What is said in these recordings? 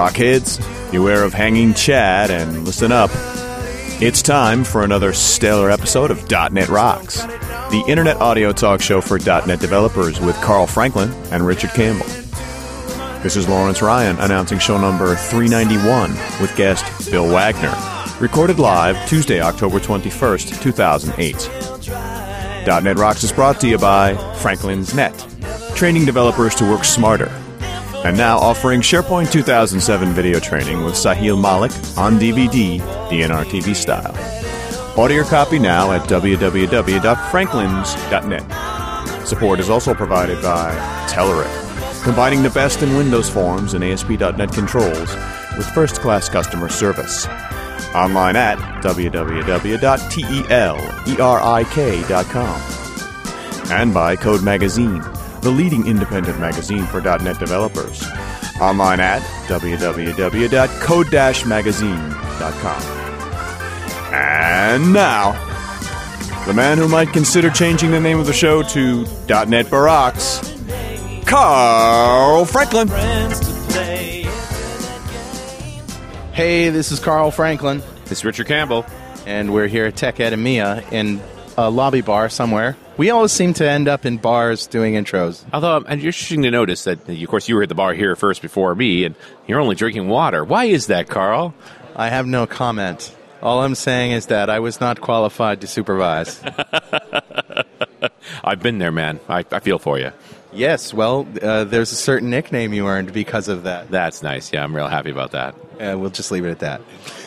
Rockheads, beware of hanging Chad and listen up. It's time for another stellar episode of .NET Rocks, the internet audio talk show for .NET developers with Carl Franklin and Richard Campbell. This is Lawrence Ryan announcing show number 391 with guest Bill Wagner, recorded live Tuesday, October 21st, 2008. .NET Rocks is brought to you by Franklin's Net, training developers to work smarter. And now offering SharePoint 2007 video training with Sahil Malik on DVD, DNR TV style. Order your copy now at www.franklins.net. Support is also provided by Telerik, combining the best in Windows forms and ASP.NET controls with first-class customer service. Online at www.telerik.com. And by Code Magazine, the leading independent magazine for .NET developers. Online at www.code-magazine.com. And now, the man who might consider changing the name of the show to .NET Barracks, Carl Franklin. Friends to play. Hey, this is Carl Franklin, This is Richard Campbell. and we're here at Tech Ed EMEA in a lobby bar somewhere. We always seem to end up in bars doing intros. Although um, and interesting to notice that, of course, you were at the bar here first before me, and you're only drinking water. Why is that, Carl? I have no comment. All I'm saying is that I was not qualified to supervise. I've been there, man. I, I feel for you. yes, well, uh, there's a certain nickname you earned because of that. That's nice. Yeah, I'm real happy about that. Uh, we'll just leave it at that.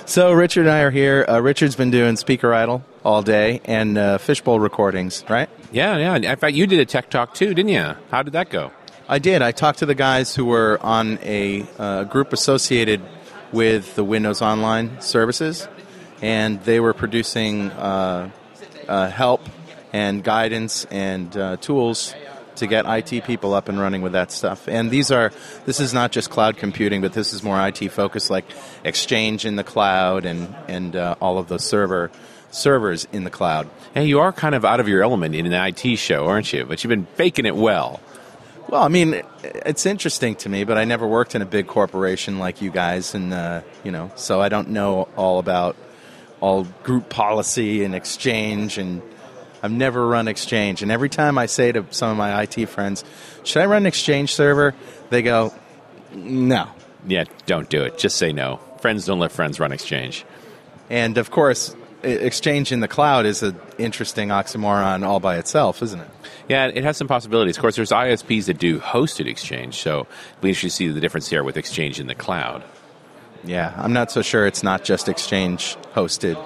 So, Richard and I are here. Uh, Richard's been doing Speaker Idol all day and uh, Fishbowl recordings, right? Yeah, yeah. In fact, you did a tech talk too, didn't you? How did that go? I did. I talked to the guys who were on a uh, group associated with the Windows Online services, and they were producing uh, uh, help and guidance and uh, tools to get IT people up and running with that stuff. And these are this is not just cloud computing, but this is more IT focused, like Exchange in the cloud and and uh, all of the server servers in the cloud. Hey, you are kind of out of your element in an IT show, aren't you? But you've been faking it well. Well, I mean, it's interesting to me, but I never worked in a big corporation like you guys, and uh, you know, so I don't know all about all group policy and exchange, and I've never run exchange. And every time I say to some of my IT friends, "Should I run an exchange server?" they go, "No." Yeah, don't do it. Just say no. Friends don't let friends run exchange. And of course, exchange in the cloud is an interesting oxymoron all by itself, isn't it? Yeah, it has some possibilities. Of course, there's ISPs that do hosted exchange, so we should see the difference here with exchange in the cloud. Yeah, I'm not so sure it's not just exchange hosted,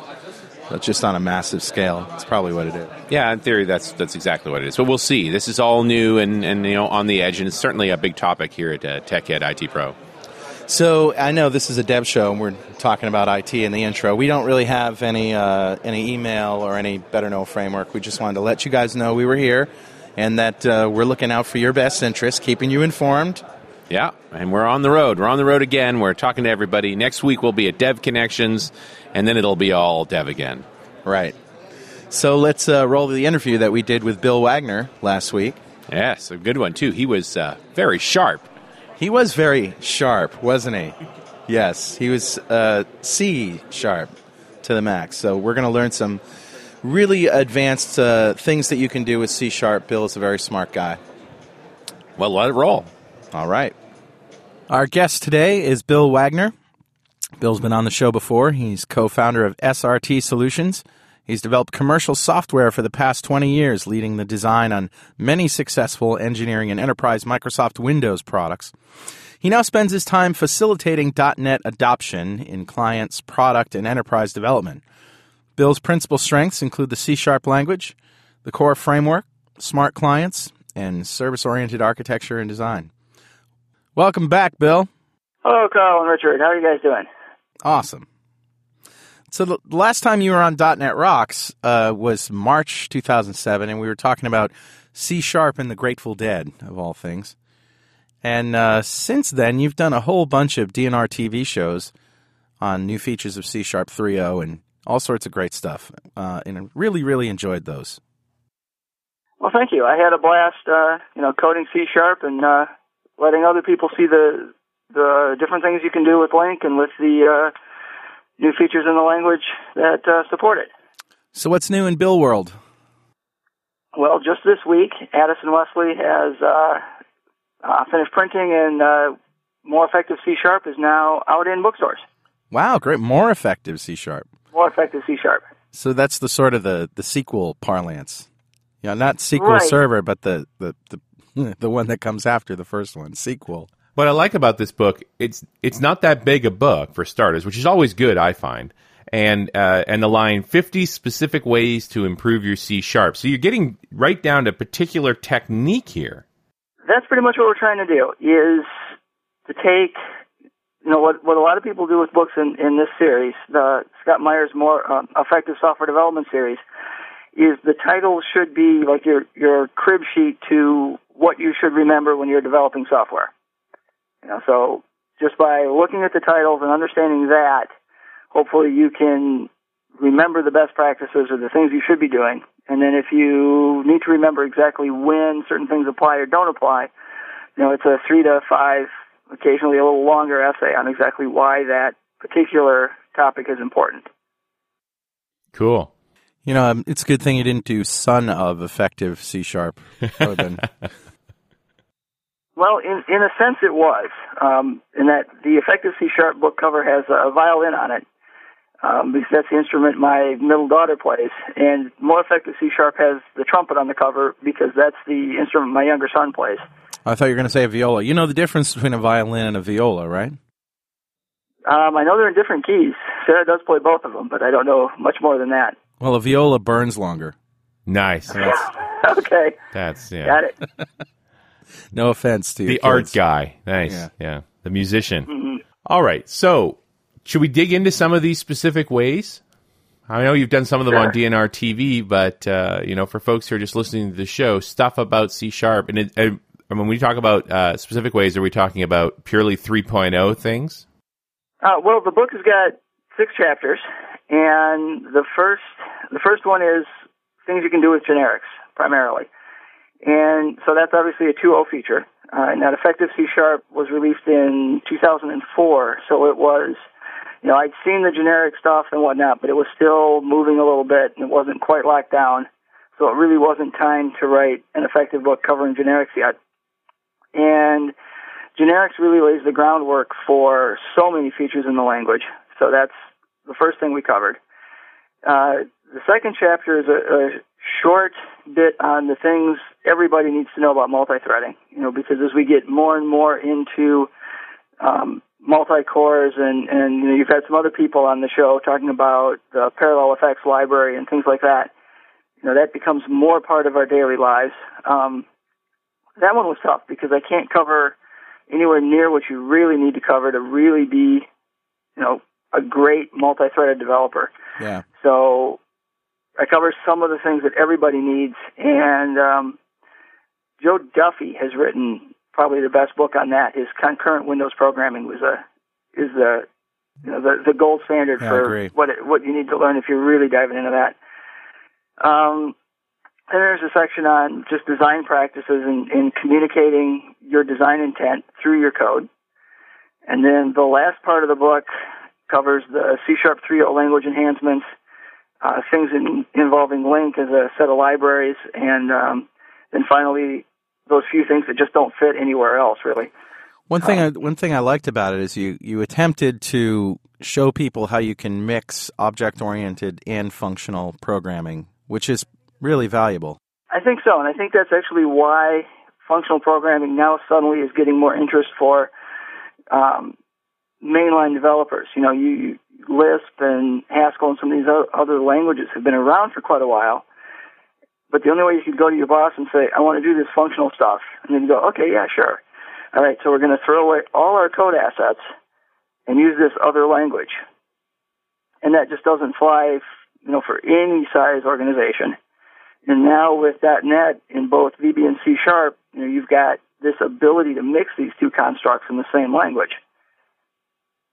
but just on a massive scale. It's probably what it is. Yeah, in theory, that's that's exactly what it is. But we'll see. This is all new and, and you know on the edge, and it's certainly a big topic here at uh, Tech Ed IT Pro. So I know this is a dev show, and we're talking about IT in the intro. We don't really have any uh, any email or any better know framework. We just wanted to let you guys know we were here, and that uh, we're looking out for your best interest, keeping you informed. Yeah, and we're on the road. We're on the road again. We're talking to everybody. Next week we'll be at Dev Connections, and then it'll be all Dev again. Right. So let's uh, roll the interview that we did with Bill Wagner last week. Yes, a good one too. He was uh, very sharp. He was very sharp, wasn't he? Yes, he was uh, C sharp to the max. So we're going to learn some really advanced uh, things that you can do with C sharp. Bill is a very smart guy. Well, let it roll. All right. Our guest today is Bill Wagner. Bill's been on the show before. He's co founder of SRT Solutions He's developed commercial software for the past 20 years, leading the design on many successful engineering and enterprise Microsoft Windows products. He now spends his time facilitating .NET adoption in clients, product, and enterprise development. Bill's principal strengths include the C Sharp language, the core framework, smart clients, and service oriented architecture and design. Welcome back, Bill. Hello, Carl and Richard. How are you guys doing? Awesome. So the last time you were on .NET Rocks uh, was March 2007, and we were talking about C Sharp and the Grateful Dead, of all things. And uh, since then, you've done a whole bunch of DNR TV shows on new features of C Sharp 3.0 and all sorts of great stuff. Uh, and I really, really enjoyed those. Well, thank you. I had a blast, uh, you know, coding C Sharp and uh, letting other people see the the different things you can do with LINQ and with the uh, new features in the language that uh, support it. So, what's new in Bill World? Well, just this week, Addison Wesley has uh, uh, finished printing, and uh, More Effective C Sharp is now out in bookstores. Wow, great! More effective C Sharp. More Effective C Sharp. So that's the sort of the the SQL parlance. Yeah, not SQL Right. Server, but the the the the one that comes after the first one, SQL. What I like about this book, it's it's not that big a book for starters, which is always good, I find. And uh, and the line fifty specific ways to improve your C sharp. So you're getting right down to particular technique here. that's pretty much what we're trying to do is to take you know what what a lot of people do with books in in this series the Scott Meyers more um, effective software development series is the title should be like your your crib sheet to what you should remember when you're developing software you know so just by looking at the titles and understanding that hopefully you can remember the best practices or the things you should be doing. And then if you need to remember exactly when certain things apply or don't apply, you know, it's a three to five, occasionally a little longer essay on exactly why that particular topic is important. Cool. You know, um, it's a good thing you didn't do son of effective C sharp. That would've been- Well, in in a sense, it was. Um, in that the effective C sharp book cover has a violin on it, um, because that's the instrument my middle daughter plays, and more effective C sharp has the trumpet on the cover because that's the instrument my younger son plays. I thought you were going to say a viola. You know the difference between a violin and a viola, right? Um, I know they're in different keys. Sarah does play both of them, but I don't know much more than that. Well, a viola burns longer. Nice. That's, okay, that's yeah. got it. No offense to your The art guy. Nice. Yeah. Yeah. The musician. Mm-hmm. All right. So, should we dig into some of these specific ways? I know you've done some of them on DNR TV, but uh, you know, for folks who are just listening to the show, stuff about C sharp, and, it, and when we talk about uh, specific ways, are we talking about purely 3.0 things? Uh, well, the book has got six chapters, and the first the first one is things you can do with generics primarily, and so that's obviously a 2.0 feature. Uh, and that effective C sharp was released in 2004, so it was. You know, I'd seen the generic stuff and whatnot, but it was still moving a little bit, and it wasn't quite locked down. So it really wasn't time to write an effective book covering generics yet. And generics really lays the groundwork for so many features in the language. So that's the first thing we covered. Uh, the second chapter is a, a short bit on the things everybody needs to know about multi-threading. You know, because as we get more and more into um, multi-cores, and and you know, you've had some other people on the show talking about the Parallel FX Library and things like that. You know, that becomes more part of our daily lives. Um, that one was tough because I can't cover anywhere near what you really need to cover to really be, you know, a great multi-threaded developer. Yeah. So I cover some of the things that everybody needs, and um, Joe Duffy has written probably the best book on that. His concurrent Windows programming was a is the you know the the gold standard Yeah, for what it, what you need to learn if you're really diving into that. Um, and there's a section on just design practices and, and communicating your design intent through your code. And then the last part of the book covers the C Sharp 3.0 language enhancements, uh, things in, involving LINQ as a set of libraries, and um, then finally those few things that just don't fit anywhere else, really. One thing, I, one thing I liked about it is you you attempted to show people how you can mix object oriented and functional programming, which is really valuable. I think so, and I think that's actually why functional programming now suddenly is getting more interest for um, mainline developers. You know, you, Lisp and Haskell and some of these other languages have been around for quite a while. But the only way you could go to your boss and say, I want to do this functional stuff. And then you go, okay, yeah, sure. All right, so we're going to throw away all our code assets and use this other language. And that just doesn't fly, you know, for any size organization. And now with .NET in both VB and C Sharp, you know, you've got this ability to mix these two constructs in the same language.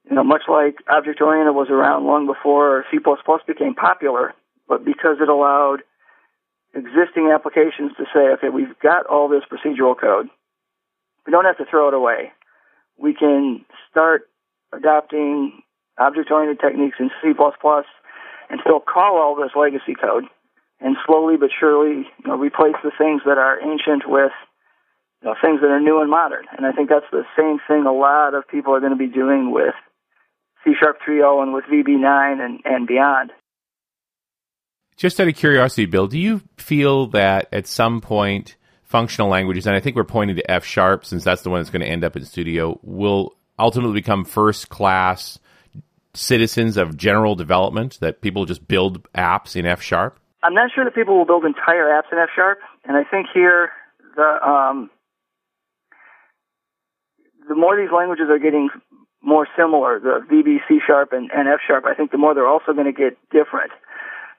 You know, much like object oriented was around long before C++ became popular, but because it allowed existing applications to say, okay, we've got all this procedural code. We don't have to throw it away. We can start adopting object oriented techniques in C++ and still call all this legacy code and slowly but surely you know, replace the things that are ancient with you know, things that are new and modern. And I think that's the same thing a lot of people are going to be doing with C Sharp 3.0 and with VB9 and, and beyond. Just out of curiosity, Bill, do you feel that at some point functional languages, and I think we're pointing to F Sharp since that's the one that's going to end up in Studio, will ultimately become first class citizens of general development, that people just build apps in F Sharp? I'm not sure that people will build entire apps in F Sharp, and I think here the um, the more these languages are getting more similar, the VB, C Sharp, and, and F Sharp, I think the more they're also going to get different.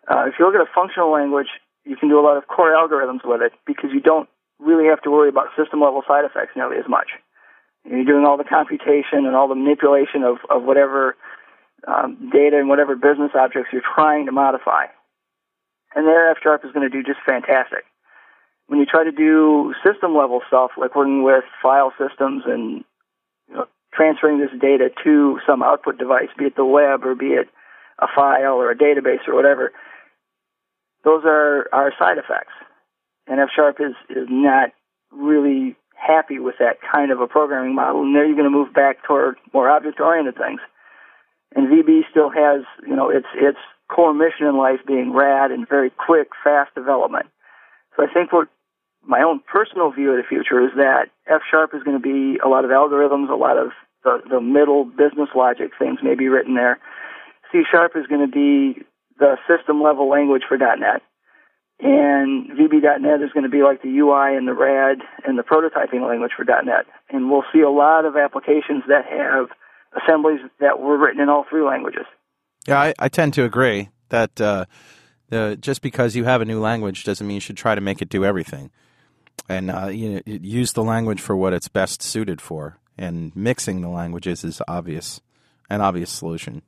Uh, if you look at a functional language, you can do a lot of core algorithms with it because you don't really have to worry about system level side effects nearly as much. You're doing all the computation and all the manipulation of, of whatever um, data and whatever business objects you're trying to modify. And there F Sharp is going to do just fantastic. When you try to do system level stuff, like working with file systems and you know, transferring this data to some output device, be it the web or be it a file or a database or whatever, those are, our side effects. And F Sharp is, is not really happy with that kind of a programming model. And there you're going to move back toward more object oriented things. And VB still has, you know, its, its core mission in life being rad and very quick, fast development. So I think what my own personal view of the future is that F Sharp is going to be a lot of algorithms, a lot of the, the middle business logic things may be written there. C Sharp is going to be the system level language for .NET. And VB.NET is going to be like the UI and the RAD and the prototyping language for .NET. And we'll see a lot of applications that have assemblies that were written in all three languages. Yeah, I, I tend to agree that uh, the, just because you have a new language doesn't mean you should try to make it do everything. And uh, you know, use the language for what it's best suited for. And mixing the languages is obvious, an obvious solution.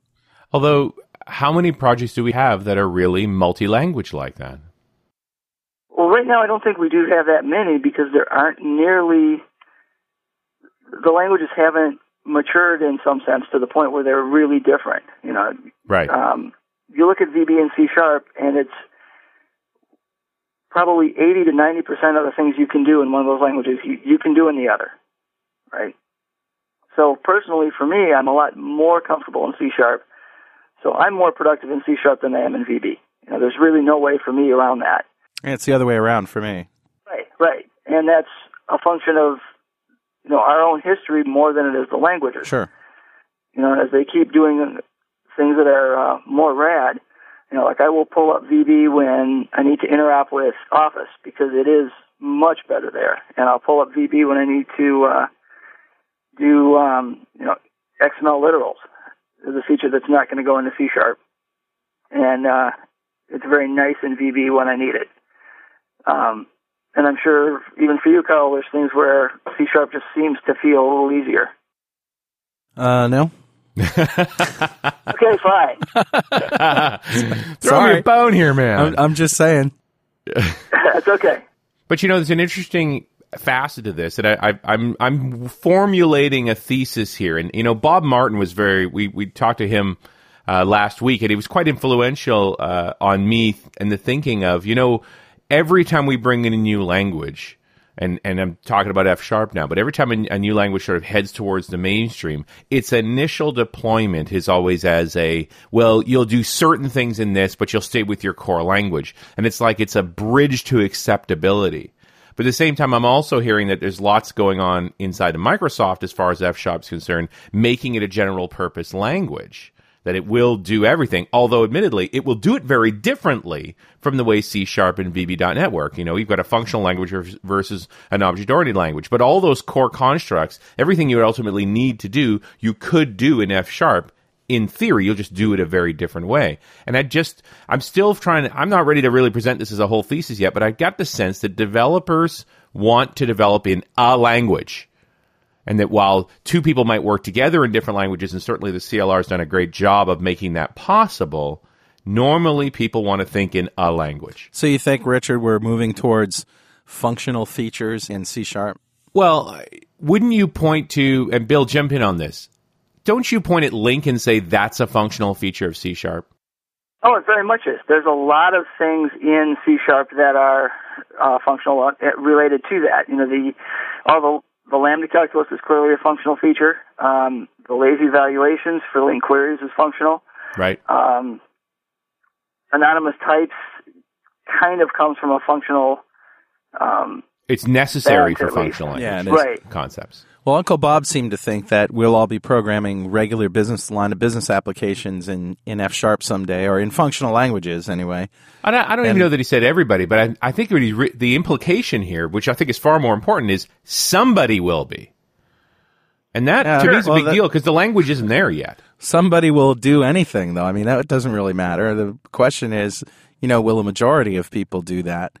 Although, how many projects do we have that are really multi-language like that? Well, right now I don't think we do have that many because there aren't nearly the languages haven't matured in some sense to the point where they're really different. You know, right? Um, you look at VB and C sharp, and it's probably 80 to 90 percent of the things you can do in one of those languages you, you can do in the other, right? So personally, for me, I'm a lot more comfortable in C sharp. So I'm more productive in C sharp than I am in VB. You know, there's really no way for me around that. And it's the other way around for me. Right, right. And that's a function of, you know, our own history more than it is the languages. Sure. You know, as they keep doing things that are uh, more rad, you know, like I will pull up VB when I need to interop with Office because it is much better there. And I'll pull up VB when I need to uh, do, um, you know, XML literals. There's a feature that's not going to go into C Sharp. And uh, it's very nice in VB when I need it. Um, and I'm sure even for you, Carl, there's things where C sharp just seems to feel a little easier. Uh, no. Okay, fine. Throw Sorry. me a bone here, man. I'm, I'm just saying. That's okay. But you know, there's an interesting facet to this, and I, I, I'm I'm formulating a thesis here. And you know, Bob Martin was very. We we talked to him uh, last week, and he was quite influential uh, on me and the thinking of you know every time we bring in a new language, and and I'm talking about F sharp now, but every time a, a new language sort of heads towards the mainstream, its initial deployment is always as a well, you'll do certain things in this, but you'll stay with your core language, and it's like it's a bridge to acceptability. But at the same time, I'm also hearing that there's lots going on inside of Microsoft as far as F Sharp is concerned, making it a general purpose language. That it will do everything, although admittedly, it will do it very differently from the way C Sharp and VB.NET work. You know, you've got a functional language versus an object oriented language, but all those core constructs, everything you would ultimately need to do, you could do in F Sharp in theory, you'll just do it a very different way. And I just, I'm still trying to, I'm not ready to really present this as a whole thesis yet, but I've got the sense that developers want to develop in a language. And that while two people might work together in different languages, and certainly the CLR has done a great job of making that possible, normally people want to think in a language. So you think, Richard, we're moving towards functional features in C sharp? Well, wouldn't you point to, and Bill, jump in on this don't you point at LINQ and say that's a functional feature of C sharp? Oh, it very much is. There's a lot of things in C sharp that are uh, functional uh, related to that. You know, the all the the lambda calculus is clearly a functional feature. Um, the lazy valuations for LINQ queries is functional. Right. Um, anonymous types kind of comes from a functional. Um, it's necessary for functional yeah, right. concepts. Well, Uncle Bob seemed to think that we'll all be programming regular business line of business applications in, in F sharp someday, or in functional languages anyway. I don't, I don't even know that he said everybody, but I, I think re- the implication here, which I think is far more important, is somebody will be. And that yeah, to me is a big that, deal because the language isn't there yet. Somebody will do anything, though. I mean, that doesn't really matter. The question is, you know, will a majority of people do that?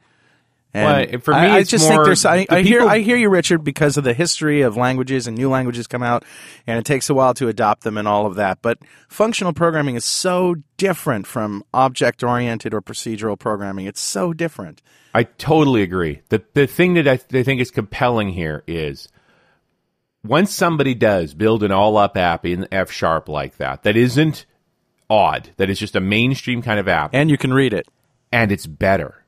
And well, for me, I, I just think there's. I, the I hear. I hear you, Richard, because of the history of languages and new languages come out, and it takes a while to adopt them and all of that. But functional programming is so different from object-oriented or procedural programming. It's so different. I totally agree. the The thing that I, I think is compelling here is once somebody does build an all-up app in F sharp like that, that isn't odd. That is just a mainstream kind of app, and you can read it, and it's better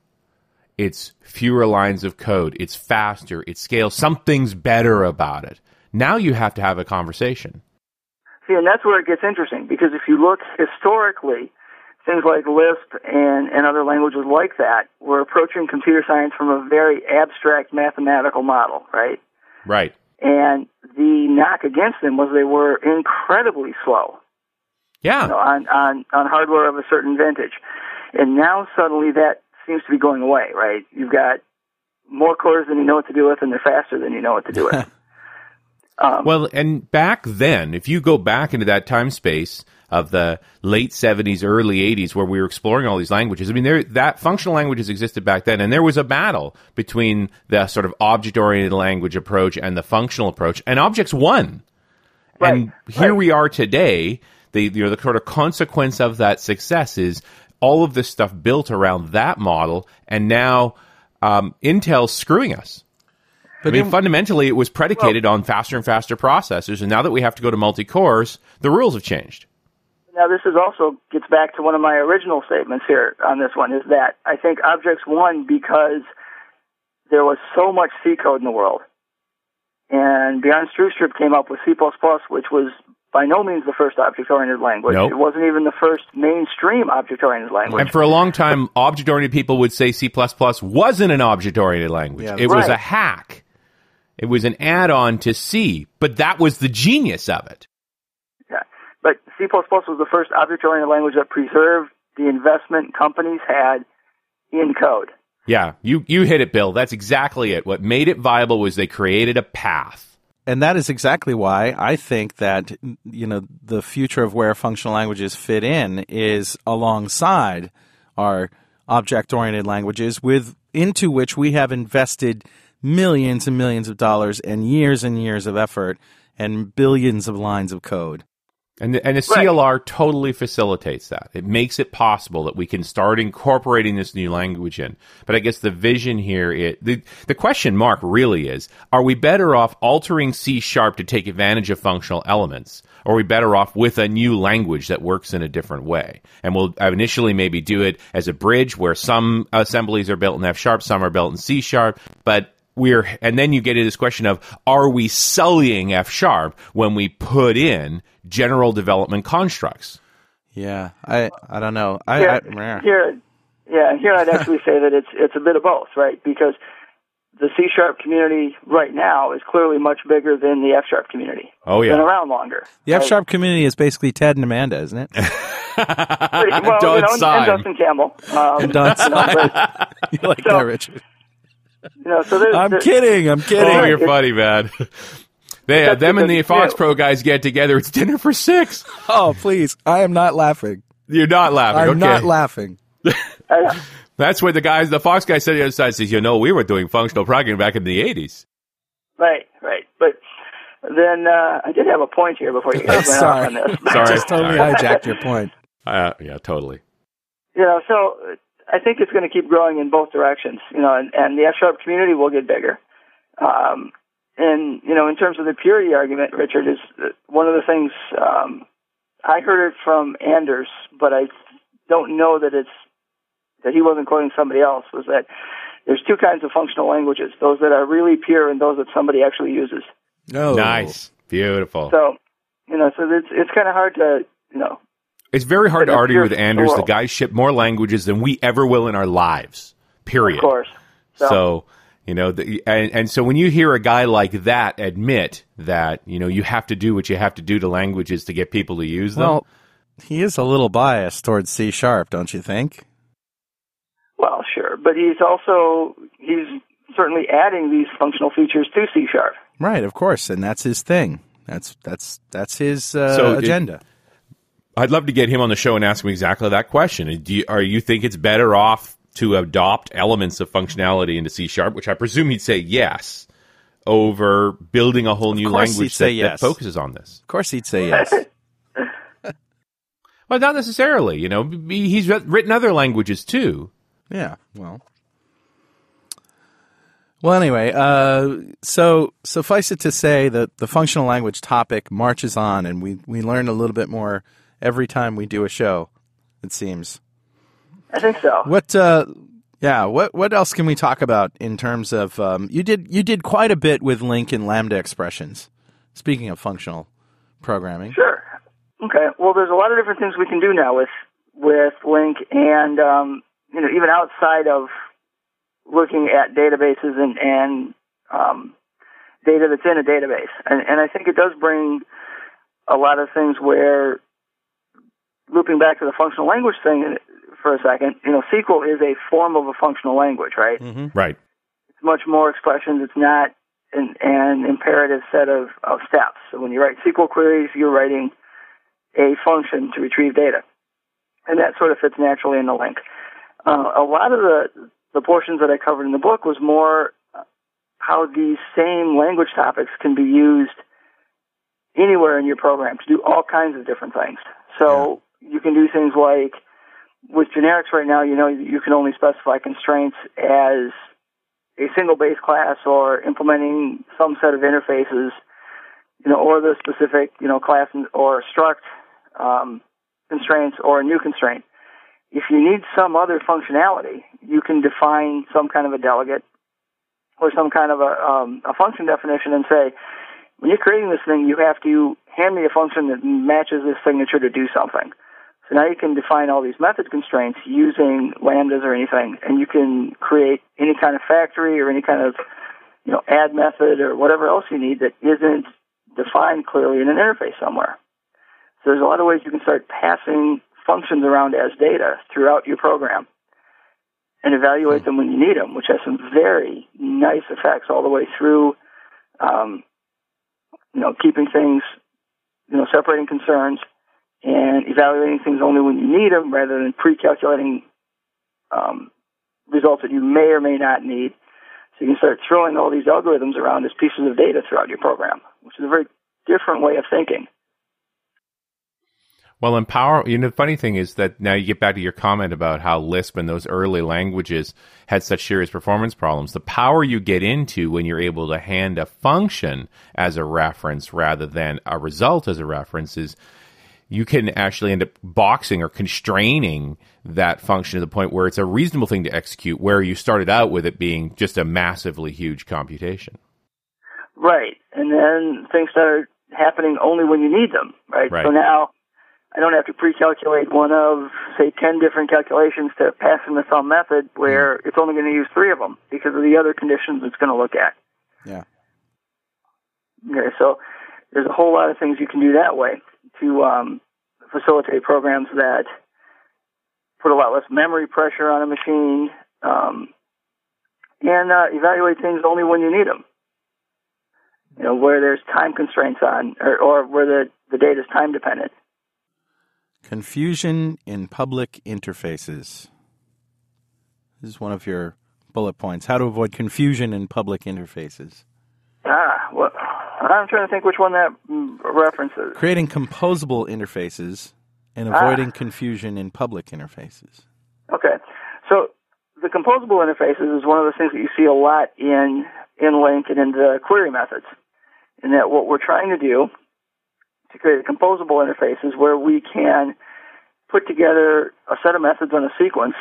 it's fewer lines of code, it's faster, it scales, something's better about it. Now you have to have a conversation. See, and that's where it gets interesting because if you look historically, things like Lisp and, and other languages like that were approaching computer science from a very abstract mathematical model, right? Right. And the knock against them was they were incredibly slow. Yeah. You know, on, on, on hardware of a certain vintage. And now suddenly that seems to be going away, right? You've got more cores than you know what to do with, and they're faster than you know what to do with. um, well, and back then, if you go back into that time space of the late 70s, early 80s, where we were exploring all these languages, I mean, there, that functional languages existed back then, and there was a battle between the sort of object oriented language approach and the functional approach, and objects won. Right, and here right. we are today. The, you know, the sort of consequence of that success is all of this stuff built around that model, and now um, Intel's screwing us. But I mean, in, fundamentally, it was predicated well, on faster and faster processors, and now that we have to go to multi cores, the rules have changed. Now, this is also gets back to one of my original statements here on this one is that I think objects won because there was so much C code in the world. And Bjarne Stroustrup came up with C++, which was by no means the first object-oriented language. Nope. It wasn't even the first mainstream object-oriented language. And for a long time, object-oriented people would say C++ wasn't an object-oriented language. Yeah, it right. was a hack. It was an add-on to C, but that was the genius of it. Yeah, but C++ was the first object-oriented language that preserved the investment companies had in code. Yeah, you you hit it, Bill. That's exactly it. What made it viable was they created a path and that is exactly why I think that you know the future of where functional languages fit in is alongside our object-oriented languages with into which we have invested millions and millions of dollars and years and years of effort and billions of lines of code. And the, and the CLR right. totally facilitates that. It makes it possible that we can start incorporating this new language in. But I guess the vision here, it, the, the question mark really is, are we better off altering C sharp to take advantage of functional elements? Or are we better off with a new language that works in a different way? And we'll initially maybe do it as a bridge where some assemblies are built in F sharp, some are built in C sharp, but we're and then you get into this question of are we sullying F sharp when we put in general development constructs? Yeah, I I don't know. I, Here, I, here, yeah, here I'd actually say that it's it's a bit of both, right? Because the C sharp community right now is clearly much bigger than the F sharp community. Oh yeah, Been yeah, around longer. the F right? sharp community is basically Ted and Amanda, isn't it? Pretty- well, Don you know, and, Syme. and Dustin Campbell. Um, And Don you know, but, you like So- that, Richard? You know, so there's, I'm there- kidding. I'm kidding. oh, you're funny, man. They, uh, them and the Fox Pro guys get together. It's dinner for six. Oh, please. I am not laughing. You're not laughing. I'm okay. not laughing. That's what the guys, the Fox guy said the other side says, you know, we were doing functional programming back in the 80s. Right, right. But then uh, I did have a point here before you guys went off Sorry. on this. Sorry. Just totally hijacked your point. Uh, yeah, totally. You know, so uh, I think it's going to keep growing in both directions. You know, and, and the F sharp community will get bigger. Um, and you know, in terms of the purity argument, Richard is uh, one of the things um, I heard it from Anders, but I don't know that it's that he wasn't quoting somebody else. Was that there's two kinds of functional languages: those that are really pure and those that somebody actually uses. No. Nice. Beautiful. So, you know, so it's it's kind of hard to you know it's very hard to argue with here's the Anders. The world. guy ship more languages than we ever will in our lives. Period. Of course. So, you know, the, and, and so when you hear a guy like that admit that, you know, you have to do what you have to do to languages to get people to use them. Well, he is a little biased towards C sharp, don't you think? Well, sure, but he's also he's certainly adding these functional features to C sharp. Right, of course, and that's his thing. That's that's that's his uh, So it- agenda. I'd love to get him on the show and ask him exactly that question. Do you, are you think it's better off to adopt elements of functionality into C sharp, which I presume he'd say yes, over building a whole new language he'd that, yes. that focuses on this? of course, he'd say yes. Well, not necessarily. You know, he's written other languages too. yeah. Well. Well, anyway, uh, so suffice it to say that the functional language topic marches on, and we we learn a little bit more every time we do a show. It seems. I think so. What? Uh, yeah. What? What else can we talk about in terms of? Um, you did you did quite a bit with LINQ and Lambda expressions. Speaking of functional programming, Sure. Okay. Well, there's a lot of different things we can do now with with LINQ, and um, you know, even outside of looking at databases and and um, data that's in a database, and, and I think it does bring a lot of things where looping back to the functional language thing for a second, you know, SQL is a form of a functional language, right? Right. it's much more expressions. It's not an, an imperative set of, of steps. So when you write SQL queries, you're writing a function to retrieve data. And that sort of fits naturally in the LINQ. Uh, a lot of the, the portions that I covered in the book was more uh, how these same language topics can be used anywhere in your program to do all kinds of different things. So you can do things like with generics right now, you know, you can only specify constraints as a single base class or implementing some set of interfaces, you know, or the specific, you know, class or struct um, constraints or a new constraint. If you need some other functionality, you can define some kind of a delegate or some kind of a, um, a function definition and say, when you're creating this thing, you have to hand me a function that matches this signature to do something. So now you can define all these method constraints using lambdas or anything, and you can create any kind of factory or any kind of you know add method or whatever else you need that isn't defined clearly in an interface somewhere. So there's a lot of ways you can start passing functions around as data throughout your program and evaluate them when you need them, which has some very nice effects all the way through. Um, you know, keeping things, you know, separating concerns and evaluating things only when you need them rather than pre-calculating um, results that you may or may not need. So you can start throwing all these algorithms around as pieces of data throughout your program, which is a very different way of thinking. Well, in Power, you know, the funny thing is that now you get back to your comment about how Lisp and those early languages had such serious performance problems. The power you get into when you're able to hand a function as a reference rather than a result as a reference is you can actually end up boxing or constraining that function to the point where it's a reasonable thing to execute, where you started out with it being just a massively huge computation. Right. And then things start happening only when you need them, right? Right. So now I don't have to pre-calculate one of, say, 10 different calculations to pass in the thumb method where mm-hmm. it's only going to use three of them because of the other conditions it's going to look at. Yeah. Okay, so there's a whole lot of things you can do that way to um, facilitate programs that put a lot less memory pressure on a machine um, and uh, evaluate things only when you need them. You know, where there's time constraints on, or, or where the, the data is time dependent. Confusion in public interfaces. This is one of your bullet points. How to avoid confusion in public interfaces. Ah? I'm trying to think which one that mm, references. Creating composable interfaces and avoiding confusion in public interfaces. Okay. So the composable interfaces is one of the things that you see a lot in in LINQ and in the query methods. In that what we're trying to do to create a composable interface is where we can put together a set of methods on a sequence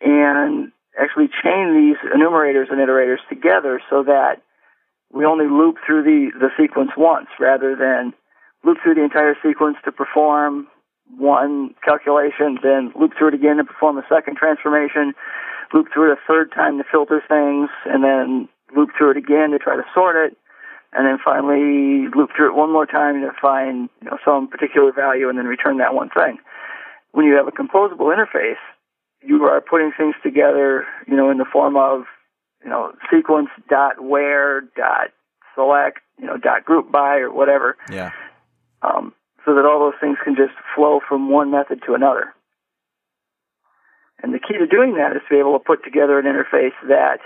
and actually chain these enumerators and iterators together so that we only loop through the, the sequence once rather than loop through the entire sequence to perform one calculation, then loop through it again to perform a second transformation, loop through it a third time to filter things, and then loop through it again to try to sort it, and then finally loop through it one more time to find you know, some particular value and then return that one thing. When you have a composable interface, you are putting things together, you know, in the form of, you know, sequence dot where dot select, you know, dot group by or whatever Yeah. um, so that all those things can just flow from one method to another. And the key to doing that is to be able to put together an interface that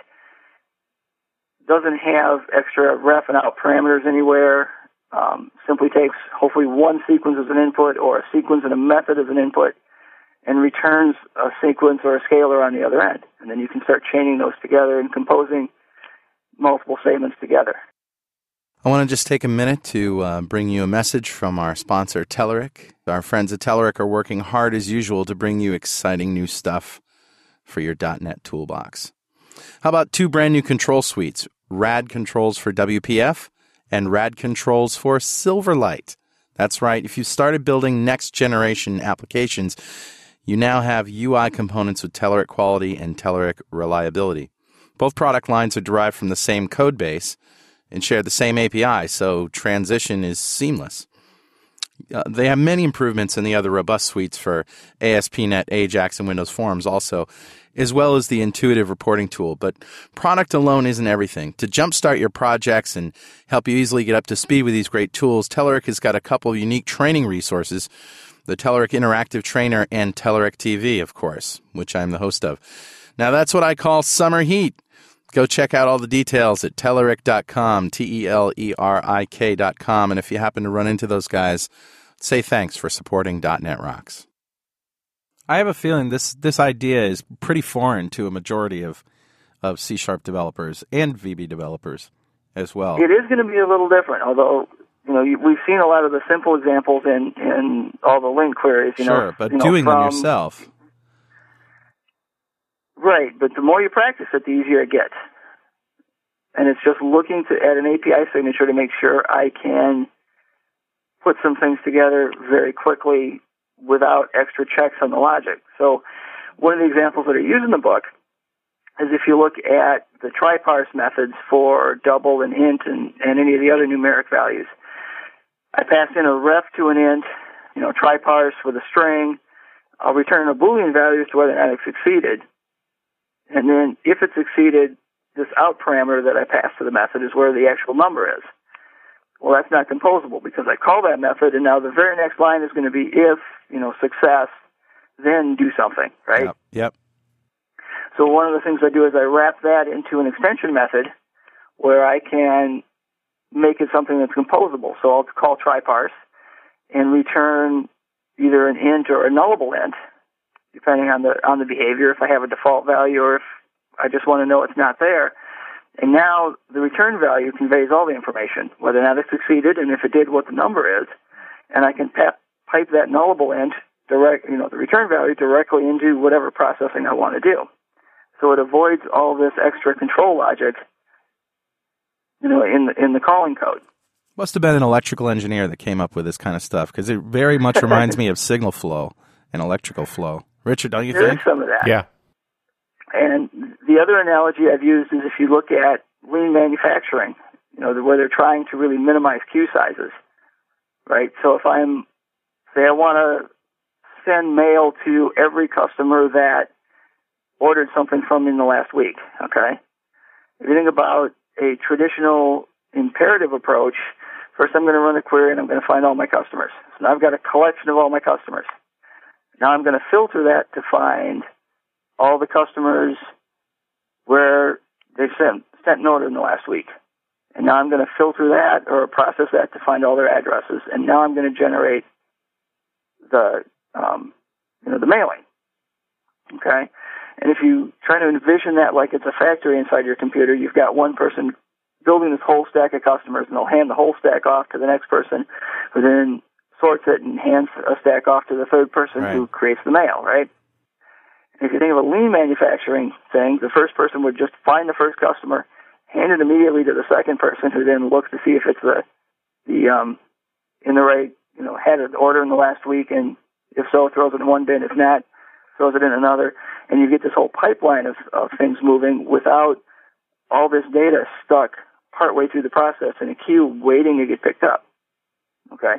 doesn't have extra ref and out parameters anywhere, um, simply takes hopefully one sequence as an input or a sequence and a method as an input, and returns a sequence or a scalar on the other end. And then you can start chaining those together and composing multiple statements together. I want to just take a minute to uh, bring you a message from our sponsor, Telerik. Our friends at Telerik are working hard as usual to bring you exciting new stuff for your .NET toolbox. How about two brand new control suites, RAD controls for WPF and RAD controls for Silverlight. That's right, if you started building next generation applications, you now have UI components with Telerik quality and Telerik reliability. Both product lines are derived from the same code base and share the same API, so transition is seamless. Uh, they have many improvements in the other robust suites for ASP.NET, AJAX, and Windows Forms also, as well as the intuitive reporting tool. But product alone isn't everything. To jumpstart your projects and help you easily get up to speed with these great tools, Telerik has got a couple of unique training resources. The Telerik Interactive Trainer and Telerik TV, of course, which I'm the host of. Now that's what I call summer heat. Go check out all the details at Telerik.com, T E L E R I K.com. And if you happen to run into those guys, say thanks for supporting .NET Rocks. I have a feeling this, this idea is pretty foreign to a majority of, of C Sharp developers and VB developers as well. It is going to be a little different, although you know we've seen a lot of the simple examples in in all the LINQ queries. You sure, know, but you know, doing them yourself. right? But the more you practice it, the easier it gets. And it's just looking to add an API signature to make sure I can put some things together very quickly without extra checks on the logic. So one of the examples that are used in the book is if you look at the TryParse methods for double and int and, and any of the other numeric values. I pass in a ref to an int, you know, TryParse with a string. I'll return a Boolean value as to whether or not it succeeded. And then if it succeeded, this out parameter that I pass to the method is where the actual number is. Well, that's not composable because I call that method and now the very next line is going to be if, you know, success, then do something, right? Yep. yep. So one of the things I do is I wrap that into an extension method where I can make it something that's composable. So I'll call TryParse and return either an int or a nullable int, depending on the on the behavior. If I have a default value or if I just want to know it's not there. And now the return value conveys all the information, whether or not it succeeded and if it did, what the number is. And I can pipe that nullable int direct, you know, the return value directly into whatever processing I want to do. So it avoids all this extra control logic, you know, in the, in the calling code. Must have been an electrical engineer that came up with this kind of stuff because it very much reminds me of signal flow and electrical flow. Richard, don't you There is think? some of that. Yeah. And the other analogy I've used is if you look at lean manufacturing, you know, where they're trying to really minimize queue sizes, right? So if I'm, say I want to send mail to every customer that ordered something from me in the last week, okay? If you think about a traditional imperative approach, first I'm going to run a query and I'm going to find all my customers. So now I've got a collection of all my customers. Now I'm going to filter that to find all the customers where they sent sent an order in the last week. And now I'm going to filter that or process that to find all their addresses. And now I'm going to generate the um, you know the mailing. Okay, and if you try to envision that like it's a factory inside your computer, you've got one person building this whole stack of customers, and they'll hand the whole stack off to the next person, who then sorts it and hands a stack off to the third person who creates the mail. Right. If you think of a lean manufacturing thing, the first person would just find the first customer, hand it immediately to the second person, who then looks to see if it's the the um in the right you know had an order in the last week, and if so, throws it in one bin. If not, throws it in another, and you get this whole pipeline of, of things moving without all this data stuck partway through the process in a queue waiting to get picked up. Okay?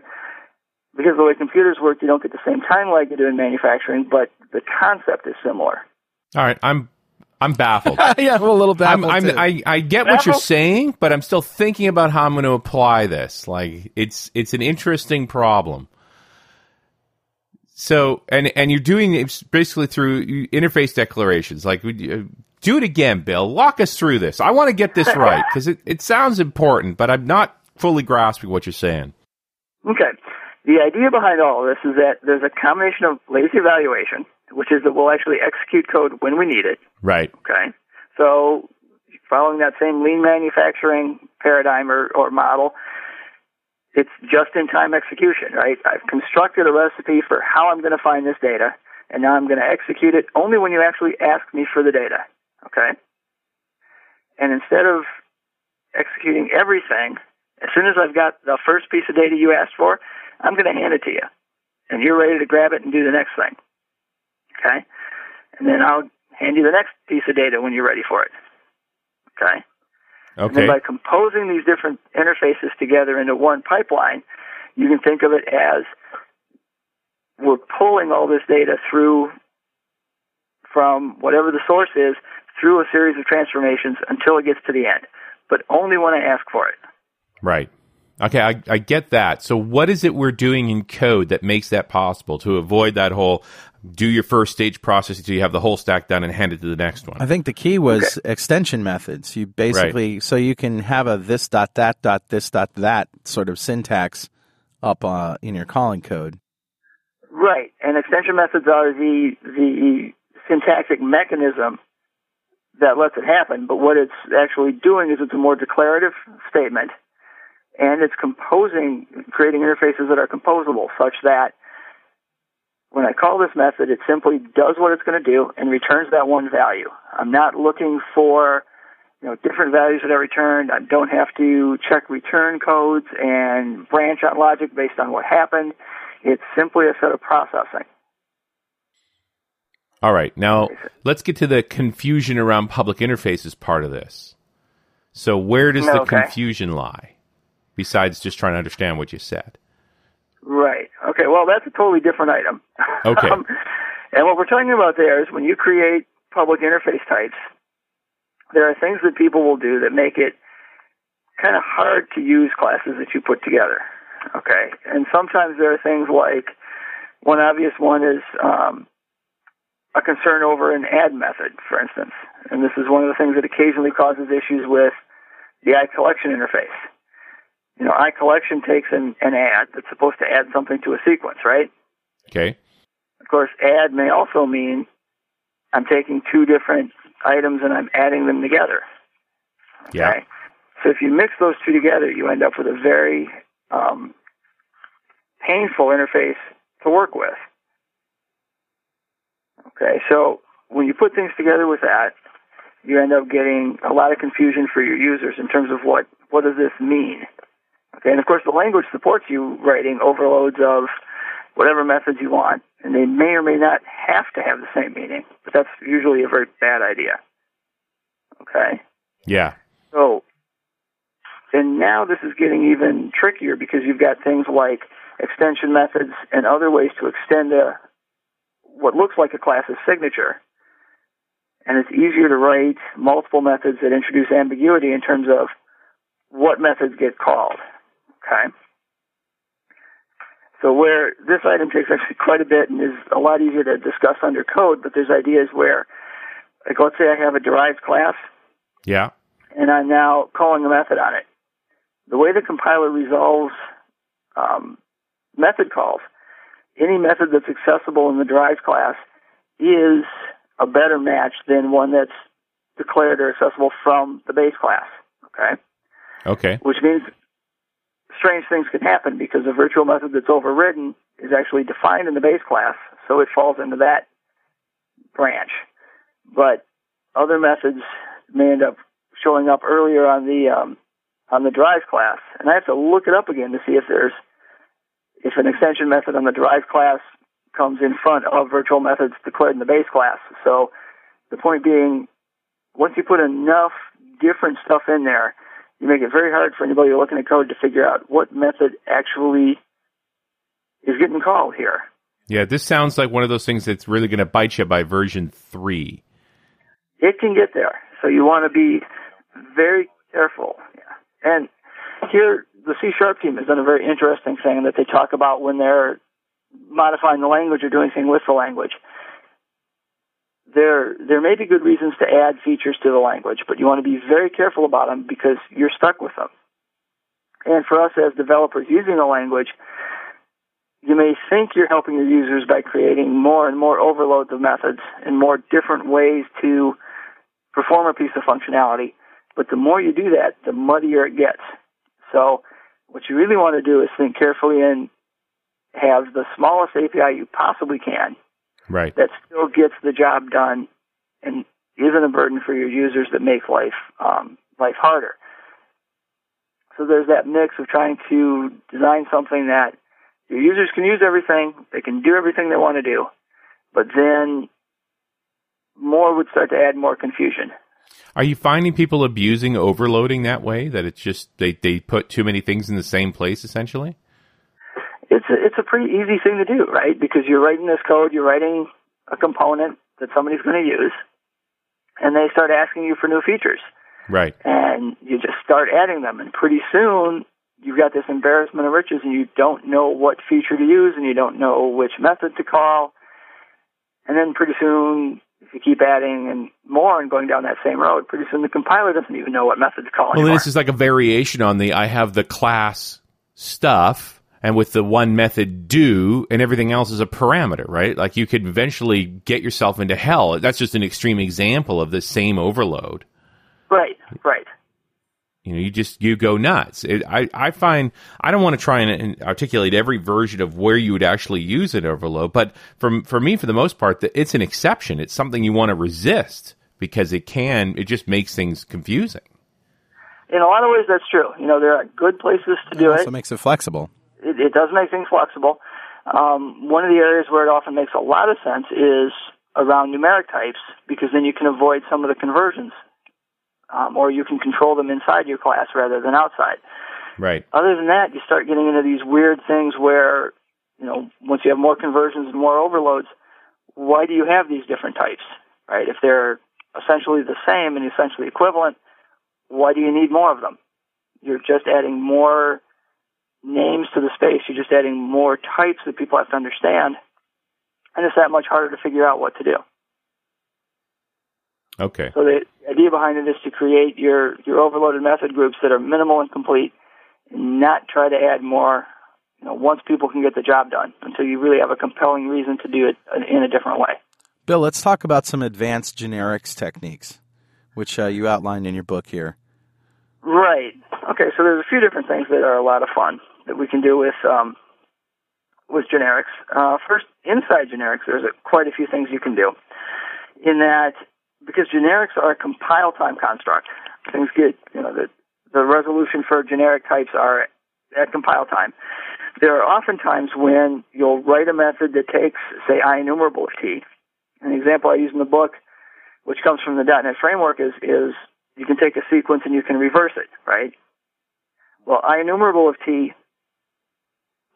Because the way computers work, you don't get the same time lag you do in manufacturing, but the concept is similar. All right. I'm I'm baffled. yeah, I'm a little I'm, baffled. I'm, too. I, I get what you're saying, but I'm still thinking about how I'm going to apply this. Like it's it's an interesting problem. So and and you're doing it basically through interface declarations. Like do it again, Bill. Walk us through this. I want to get this right because it, it sounds important, but I'm not fully grasping what you're saying. Okay. The idea behind all of this is that there's a combination of lazy evaluation, which is that we'll actually execute code when we need it. Right. Okay. So following that same lean manufacturing paradigm or, or model, it's just in time execution, right? I've constructed a recipe for how I'm going to find this data, and now I'm going to execute it only when you actually ask me for the data. Okay. And instead of executing everything, as soon as I've got the first piece of data you asked for, I'm going to hand it to you. And you're ready to grab it and do the next thing. Okay? And then I'll hand you the next piece of data when you're ready for it. Okay? And Okay. then by composing these different interfaces together into one pipeline, you can think of it as we're pulling all this data through from whatever the source is through a series of transformations until it gets to the end, but only when I ask for it. Right. Okay, I, I get that. So, what is it we're doing in code that makes that possible to avoid that whole do your first stage process until you have the whole stack done and hand it to the next one? I think the key was extension methods. You basically so you can have a this dot that dot this dot that sort of syntax up uh, in your calling code. Right, and extension methods are the the syntactic mechanism that lets it happen. But what it's actually doing is it's a more declarative statement, and it's composing, creating interfaces that are composable, such that when I call this method, it simply does what it's going to do and returns that one value. I'm not looking for you know different values that are returned. I don't have to check return codes and branch out logic based on what happened. It's simply a set of processing. All right, now let's get to the confusion around public interfaces part of this. So, where does the confusion lie, besides just trying to understand what you said? Right. Okay. Well, that's a totally different item. Okay. Um, and what we're talking about there is when you create public interface types, there are things that people will do that make it kind of hard to use classes that you put together. Okay. And sometimes there are things like one obvious one is um, a concern over an add method, for instance. And this is one of the things that occasionally causes issues with the iCollection interface. You know, iCollection takes an, an add that's supposed to add something to a sequence, right? Okay. Of course, add may also mean I'm taking two different items and I'm adding them together. Yeah. So if you mix those two together, you end up with a very um, painful interface to work with. Okay, so when you put things together with that, you end up getting a lot of confusion for your users in terms of what what does this mean. Okay, and of course the language supports you writing overloads of whatever methods you want, and they may or may not have to have the same meaning, but that's usually a very bad idea. Okay, Yeah. so and now this is getting even trickier because you've got things like extension methods and other ways to extend a what looks like a class's signature. And it's easier to write multiple methods that introduce ambiguity in terms of what methods get called. Okay? So where this item takes actually quite a bit and is a lot easier to discuss under code, but there's ideas where, like let's say I have a derived class Yeah. and I'm now calling a method on it. The way the compiler resolves um, method calls, any method that's accessible in the derived class is a better match than one that's declared or accessible from the base class. Okay, Okay. which means strange things can happen because a virtual method that's overridden is actually defined in the base class, so it falls into that branch. But other methods may end up showing up earlier on the um, on the derived class, and I have to look it up again to see if there's if an extension method on the derived class comes in front of virtual methods declared in the base class. So the point being, once you put enough different stuff in there, you make it very hard for anybody looking at code to figure out what method actually is getting called here. Yeah, this sounds like one of those things that's really going to bite you by version 3. It can get there. So you want to be very careful. Yeah. And here, the C Sharp team has done a very interesting thing that they talk about when they're modifying the language or doing anything with the language. There, there may be good reasons to add features to the language, but you want to be very careful about them because you're stuck with them. And for us as developers using the language, you may think you're helping your users by creating more and more overloads of methods and more different ways to perform a piece of functionality. But the more you do that, the muddier it gets. So what you really want to do is think carefully and have the smallest API you possibly can Right. that still gets the job done and isn't a burden for your users that make life um, life harder. So there's that mix of trying to design something that your users can use everything, they can do everything they want to do, but then more would start to add more confusion. Are you finding people abusing overloading that way? That it's just they, they put too many things in the same place, essentially? It's a, it's a pretty easy thing to do, right? Because you're writing this code, you're writing a component that somebody's going to use, and they start asking you for new features, Right. and you just start adding them, and pretty soon you've got this embarrassment of riches, and you don't know what feature to use, and you don't know which method to call, and then pretty soon. If you keep adding and more and going down that same road, pretty soon the compiler doesn't even know what method to call Well, anymore. this is like a variation on the I have the class stuff, and with the one method do, and everything else is a parameter, right? Like you could eventually get yourself into hell. That's just an extreme example of the same overload. right, right. You know, you just you go nuts. It, I I find I don't want to try and, and articulate every version of where you would actually use an overload, but for for me, for the most part, that it's an exception. It's something you want to resist because it can. It just makes things confusing. In a lot of ways, that's true. You know, there are good places to do it. also makes it flexible. It, it does make things flexible. Um, one of the areas where it often makes a lot of sense is around numeric types because then you can avoid some of the conversions, um, or you can control them inside your class rather than outside. Right. Other than that, you start getting into these weird things where, you know, once you have more conversions and more overloads, why do you have these different types, right? If they're essentially the same and essentially equivalent, why do you need more of them? You're just adding more names to the space. You're just adding more types that people have to understand. And it's that much harder to figure out what to do. Okay. So the idea behind it is to create your, your overloaded method groups that are minimal and complete and not try to add more, you know, once people can get the job done until you really have a compelling reason to do it in a different way. Bill, let's talk about some advanced generics techniques, which uh, you outlined in your book here. Right. Okay, so there's a few different things that are a lot of fun that we can do with um, with generics. Uh, first, inside generics, there's a, quite a few things you can do. In that, because generics are a compile time construct, things get, you know, the, the resolution for generic types are at compile time. There are often times when you'll write a method that takes, say, IEnumerable t. An example I use in the book, which comes from the .NET framework, is, is you can take a sequence and you can reverse it, right? Well, IEnumerable of t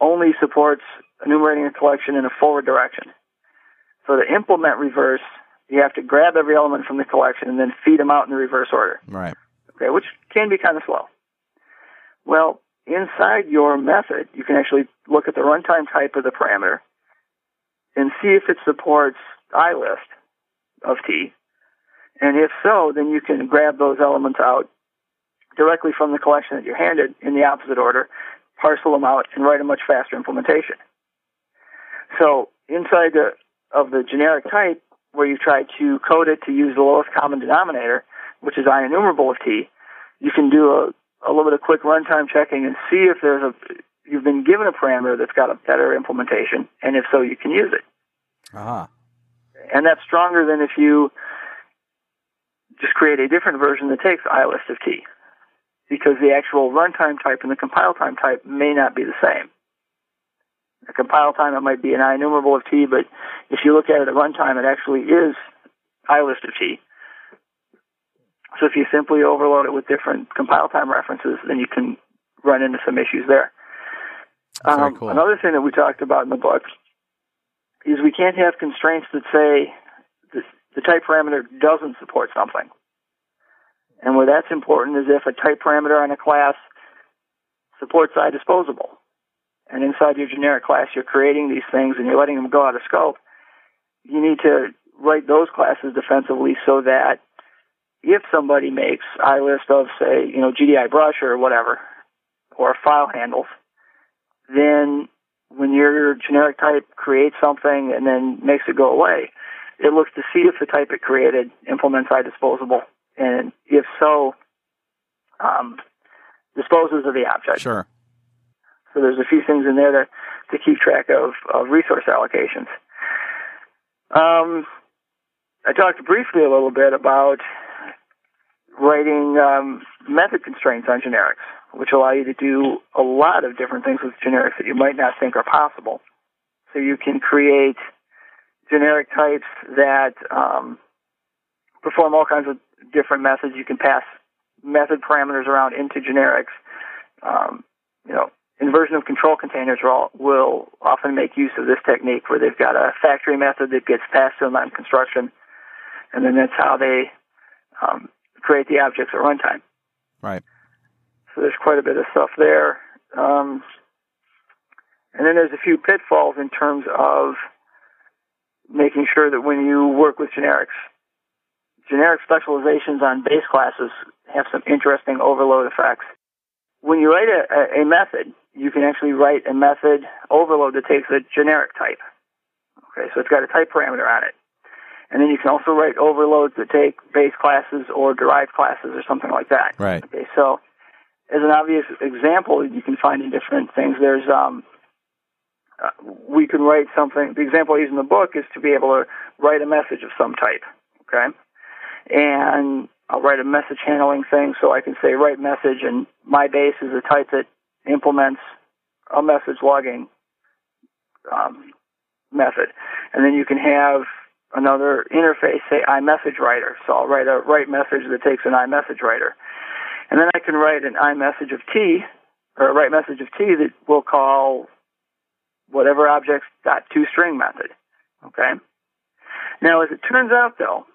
only supports enumerating a collection in a forward direction. So to implement reverse, you have to grab every element from the collection and then feed them out in the reverse order. Right. Okay, which can be kind of slow. Well, inside your method, you can actually look at the runtime type of the parameter and see if it supports ilist of t. And if so, then you can grab those elements out directly from the collection that you're handed in the opposite order, parcel them out, and write a much faster implementation. So inside the, of the generic type, where you try to code it to use the lowest common denominator, which is IEnumerable of t, you can do a, a little bit of quick runtime checking and see if there's a you've been given a parameter that's got a better implementation, and if so, you can use it. Ah. And that's stronger than if you just create a different version that takes I list of t, because the actual runtime type and the compile time type may not be the same. The compile time, it might be an IEnumerable of t, but if you look at it at runtime, it actually is ilist of t. So if you simply overload it with different compile time references, then you can run into some issues there. Um, cool. Another thing that we talked about in the book is we can't have constraints that say the, the type parameter doesn't support something. And where that's important is if a type parameter on a class supports iDisposable. And inside your generic class, you're creating these things and you're letting them go out of scope. You need to write those classes defensively so that if somebody makes ilist of, say, you know, GDI brush or whatever, or file handles, then when your generic type creates something and then makes it go away, it looks to see if the type it created implements iDisposable, and if so, um, disposes of the object. Sure. So there's a few things in there to, to keep track of, of resource allocations. Um, I talked briefly a little bit about writing um, method constraints on generics, which allow you to do a lot of different things with generics that you might not think are possible. So you can create generic types that um, perform all kinds of different methods. You can pass method parameters around into generics. Um, you know, inversion of control containers will, all, will often make use of this technique where they've got a factory method that gets passed to them on construction, and then that's how they um, create the objects at runtime. Right. So there's quite a bit of stuff there. Um, and then there's a few pitfalls in terms of making sure that when you work with generics, generic specializations on base classes have some interesting overload effects. When you write a, a method, you can actually write a method overload that takes a generic type. Okay, so it's got a type parameter on it. And then you can also write overloads that take base classes or derived classes or something like that. Right. Okay, so as an obvious example that you can find in different things, there's um, uh, we can write something. The example I use in the book is to be able to write a message of some type. Okay, and I'll write a message handling thing, so I can say write message, and my base is a type that implements a message logging um, method, and then you can have another interface, say iMessage writer. So I'll write a write message that takes an iMessage writer. And then I can write an iMessage of T, or a write message of T that will call whatever objects dot to string method. Okay? Now, as it turns out though,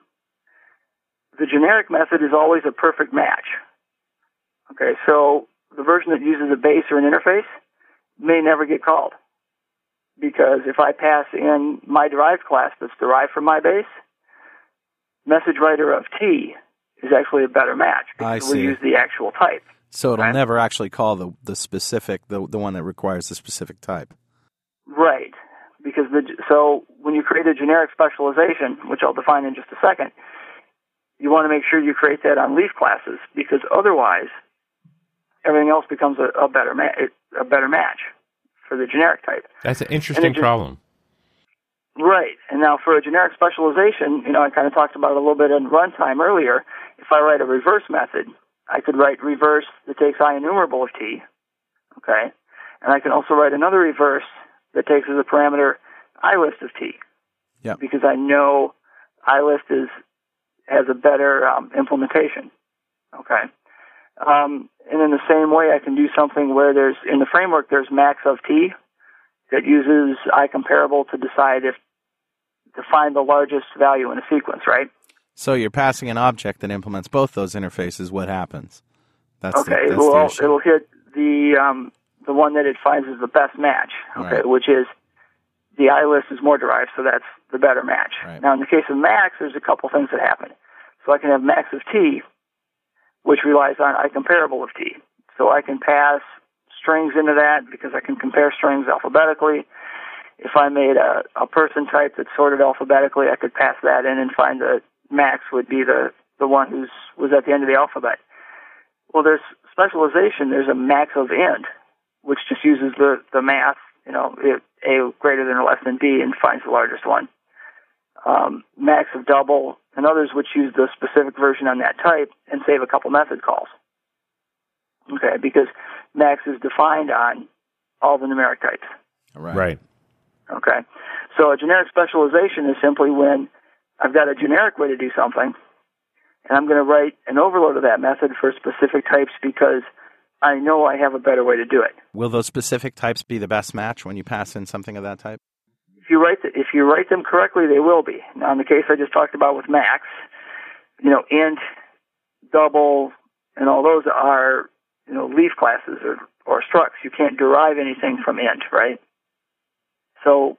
the generic method is always a perfect match. Okay, so the version that uses a base or an interface may never get called. Because if I pass in my derived class that's derived from my base, message writer of T is actually a better match because we'll use the actual type. So it'll Right. never actually call the the specific the the one that requires the specific type. Right. Because the so when you create a generic specialization, which I'll define in just a second, you want to make sure you create that on leaf classes because otherwise everything else becomes a, a better ma- a better match for the generic type. That's an interesting just- problem. Right. And now for a generic specialization, you know, I kind of talked about it a little bit in runtime earlier. If I write a reverse method, I could write reverse that takes I enumerable of T. Okay. And I can also write another reverse that takes as a parameter I list of T. Yeah. Because I know I list is has a better um, implementation. Okay. Um, and in the same way, I can do something where there's in the framework there's max of T that uses I comparable to decide if to find the largest value in a sequence, right? So you're passing an object that implements both those interfaces. What happens? That's okay, The, that's well, the it'll hit the um, the one that it finds is the best match. Okay, Right. which is the I list is more derived, so that's the better match. Right. Now, in the case of max, there's a couple things that happen. So I can have max of t, which relies on I comparable of t. So I can pass strings into that because I can compare strings alphabetically. If I made a, a person type that's sorted alphabetically, I could pass that in and find the max would be the, the one who's was at the end of the alphabet. Well, there's specialization. There's a max of int, which just uses the, the math, you know, A greater than or less than B and finds the largest one. Um, max of double and others which use the specific version on that type and save a couple method calls. Okay, because max is defined on all the numeric types. right. Right. Okay. So a generic specialization is simply when I've got a generic way to do something, and I'm going to write an overload of that method for specific types because I know I have a better way to do it. Will those specific types be the best match when you pass in something of that type? If you write the, if you write them correctly, they will be. Now, in the case I just talked about with Max, you know, int, double, and all those are you know leaf classes or or structs. You can't derive anything from int, right? So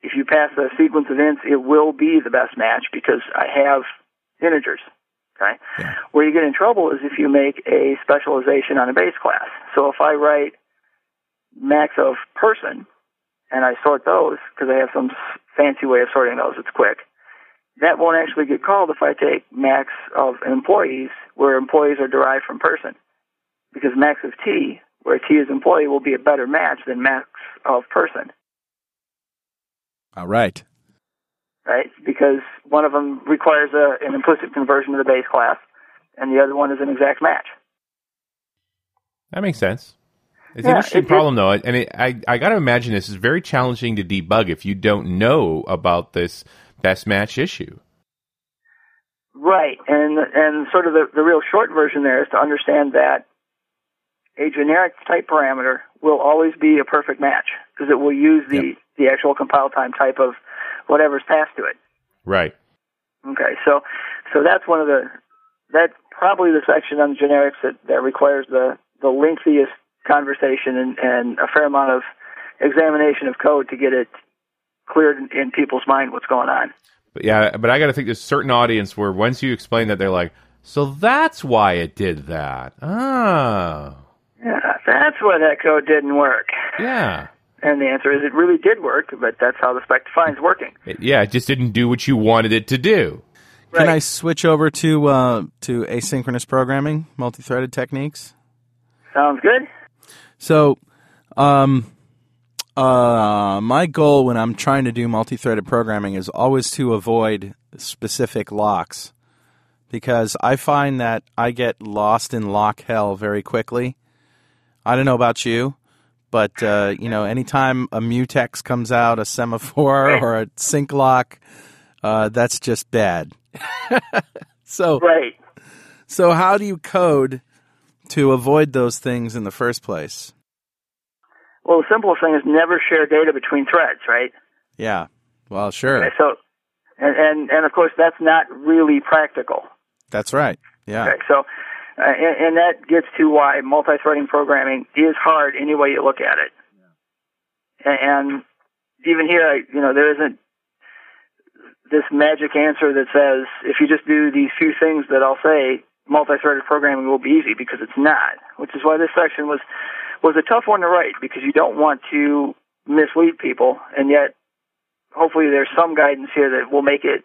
if you pass a sequence of ints, it will be the best match because I have integers. Okay. Yeah. Where you get in trouble is if you make a specialization on a base class. So if I write max of person and I sort those because I have some fancy way of sorting those, it's quick. That won't actually get called if I take max of employees where employees are derived from person. Because max of T, where T is employee, will be a better match than max of person. All right. right? Because one of them requires a, an implicit conversion to the base class, and the other one is an exact match. That makes sense. It's Yeah, an interesting it- problem, though, and it, I I got to imagine this is very challenging to debug if you don't know about this best match issue. Right, and and sort of the, the real short version there is to understand that a generic type parameter will always be a perfect match because it will use the the actual compile time type of whatever's passed to it. Right. Okay, so so that's one of the that's probably the section on generics that, that requires the the lengthiest conversation and, and a fair amount of examination of code to get it cleared in, in people's mind what's going on. But yeah, but I got to think there's a certain audience where once you explain that, they're like, so that's why it did that. Oh, Yeah, that's why that code didn't work. yeah. And the answer is it really did work, but that's how the spec defines working. It- yeah, it just didn't do what you wanted it to do. Can Right. I switch over to uh, to asynchronous programming, multi-threaded techniques? Sounds good? So, um, uh, my goal when I'm trying to do multi-threaded programming is always to avoid specific locks, because I find that I get lost in lock hell very quickly. I don't know about you, but uh, you know, anytime a mutex comes out, a semaphore or a sync lock, uh, that's just bad. so, Right. so how do you code to avoid those things in the first place? Well, the simplest thing is never share data between threads, right? Yeah. Well, sure. Okay, so, and, and, and of course, that's not really practical. That's right. Yeah. Okay, so, uh, and, and that gets to why multi-threading programming is hard any way you look at it. And, and even here, you know, there isn't this magic answer that says if you just do these few things that I'll say, multi-threaded programming will be easy because it's not. Which is why this section was was a tough one to write because you don't want to mislead people, and yet hopefully there's some guidance here that will make it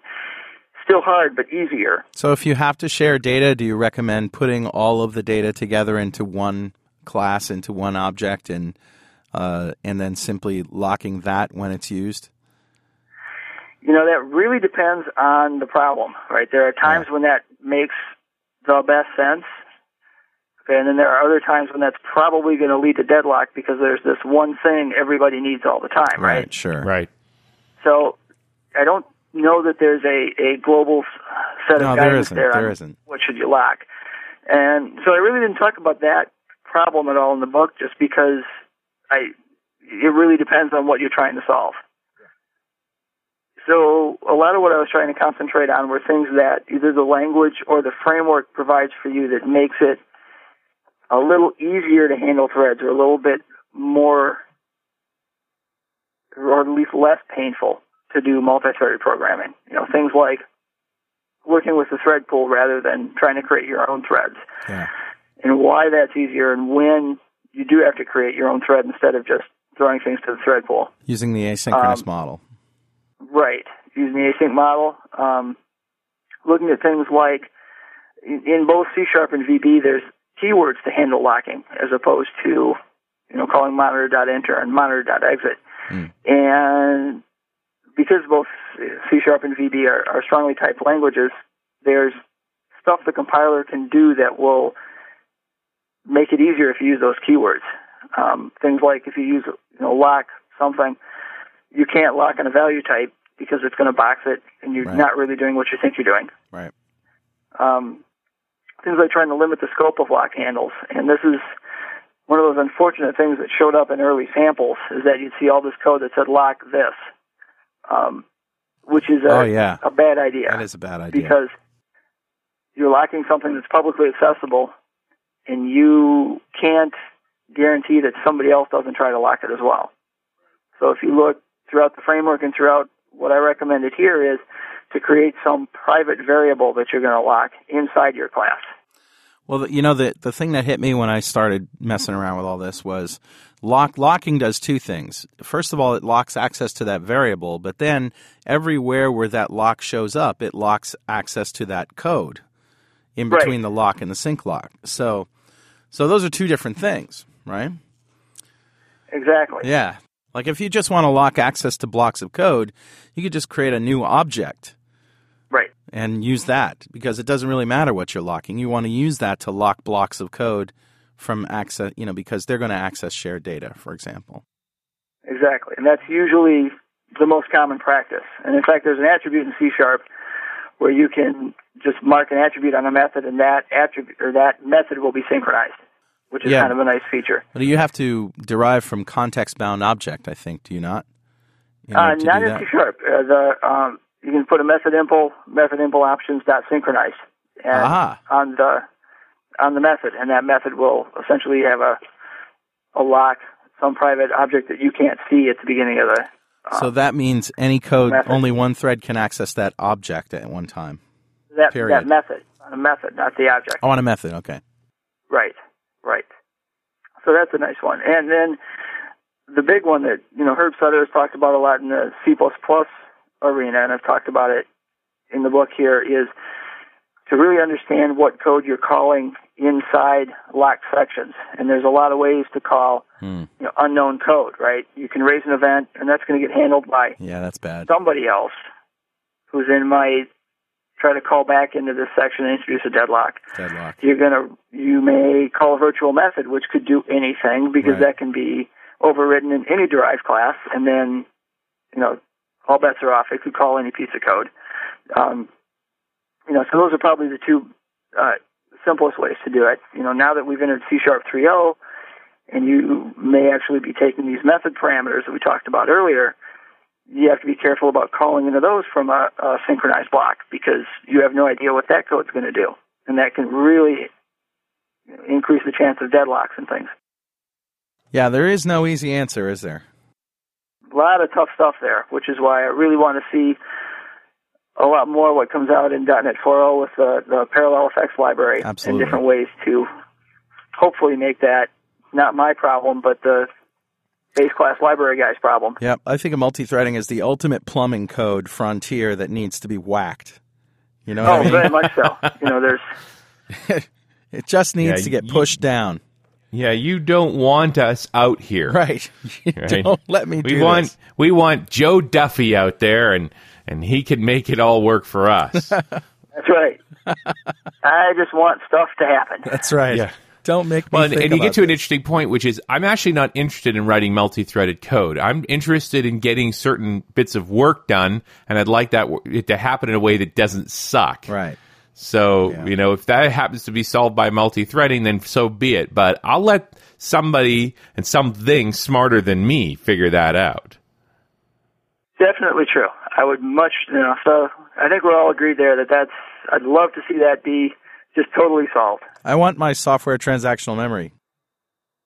still hard but easier. So if you have to share data, do you recommend putting all of the data together into one class, into one object, and uh, and then simply locking that when it's used? You know, that really depends on the problem, right? There are times when that makes the best sense. Okay, and then there are other times when that's probably going to lead to deadlock because there's this one thing everybody needs all the time, right? Sure. Right. So I don't know that there's a, a global s- set No, of there guidance isn't. there There on isn't. what should you lock. And so I really didn't talk about that problem at all in the book just because I it really depends on what you're trying to solve. So a lot of what I was trying to concentrate on were things that either the language or the framework provides for you that makes it a little easier to handle threads or a little bit more or at least less painful to do multi-threaded programming. You know, things like working with the thread pool rather than trying to create your own threads. Yeah. And why that's easier and when you do have to create your own thread instead of just throwing things to the thread pool. Using the asynchronous Um, model. Right. Using the async model. Um, looking at things like in, in both C sharp and VB, there's keywords to handle locking as opposed to, you know, calling monitor.enter and monitor.exit. And because both C sharp and VB are, are strongly typed languages, there's stuff the compiler can do that will make it easier if you use those keywords. Um, things like if you use, you know, lock something, you can't lock on a value type because it's going to box it, and you're Right. not really doing what you think you're doing. Right. Um, things like trying to limit the scope of lock handles, and this is one of those unfortunate things that showed up in early samples is that you'd see all this code that said lock this, um, which is a, Oh, yeah. a bad idea That is a bad idea. because you're locking something that's publicly accessible, and you can't guarantee that somebody else doesn't try to lock it as well. So if you look throughout the framework and throughout what I recommended here is to create some private variable that you're going to lock inside your class. Well, you know the the thing that hit me when I started messing around with all this was lock locking does two things. First of all, it locks access to that variable, but then everywhere where that lock shows up, it locks access to that code in Right. between the lock and the sync lock. So, so those are two different things, right? Exactly. Yeah. Like if you just want to lock access to blocks of code, you could just create a new object Right. And use that because it doesn't really matter what you're locking. You want to use that to lock blocks of code from access, you know, because they're going to access shared data, for example. Exactly. And that's usually the most common practice. And in fact, there's an attribute in C sharp where you can just mark an attribute on a method and that attribute or that method will be synchronized, which is Yeah. kind of a nice feature. But you have to derive from context bound object, I think, do you not? In Uh, not in that? C sharp. Uh, the um, you can put a method impl method impl options dot synchronize and Aha. on the on the method, and that method will essentially have a a lock, some private object that you can't see at the beginning of the. Uh, so that means any code, method. only one thread can access that object at one time. That, Period. that method, on a method, not the object. Oh, on a method, okay. Right, right. So that's a nice one. And then the big one that you know Herb Sutter has talked about a lot in the C++ arena, and I've talked about it in the book here, is to really understand what code you're calling inside locked sections. And there's a lot of ways to call Hmm. you know, unknown code, right? You can raise an event, and that's going to get handled by Yeah, that's bad. somebody else who's in might try to call back into this section and introduce a deadlock Deadlock. you're gonna you may call a virtual method which could do anything because Right. that can be overridden in any derived class and then you know all bets are off it could call any piece of code um, you know so those are probably the two uh, simplest ways to do it you know now that we've entered c sharp 3.0 and you may actually be taking these method parameters that we talked about earlier you have to be careful about calling into those from a, a synchronized block because you have no idea what that code's going to do and that can really increase the chance of deadlocks and things. Yeah, there is no easy answer, is there? A lot of tough stuff there, which is why I really want to see a lot more what comes out in .NET 4.0 with the, the Parallel FX Library Absolutely. and different ways to hopefully make that not my problem, but the base class library guy's problem. Yeah, I think of multi-threading as the ultimate plumbing code frontier that needs to be whacked. You know what Oh, I mean? very much so. You know, there's It just needs Yeah, to get you- pushed down. Yeah, you don't want us out here. Right. Right. Don't let me we do want this. we want Joe Duffy out there and and he can make it all work for us. That's right. I just want stuff to happen. That's right. Yeah. Don't make me well, and, think and you get about to an interesting point, which is I'm actually not interested in writing multi-threaded code. I'm interested in getting certain bits of work done, and I'd like that wo- it to happen in a way that doesn't suck. Right. So, Yeah. you know, if that happens to be solved by multi threading, then so be it. But I'll let somebody and something smarter than me figure that out. Definitely true. I would much, you know, so I think we're all agreed there that that's, I'd love to see that be just totally solved. I want my software transactional memory.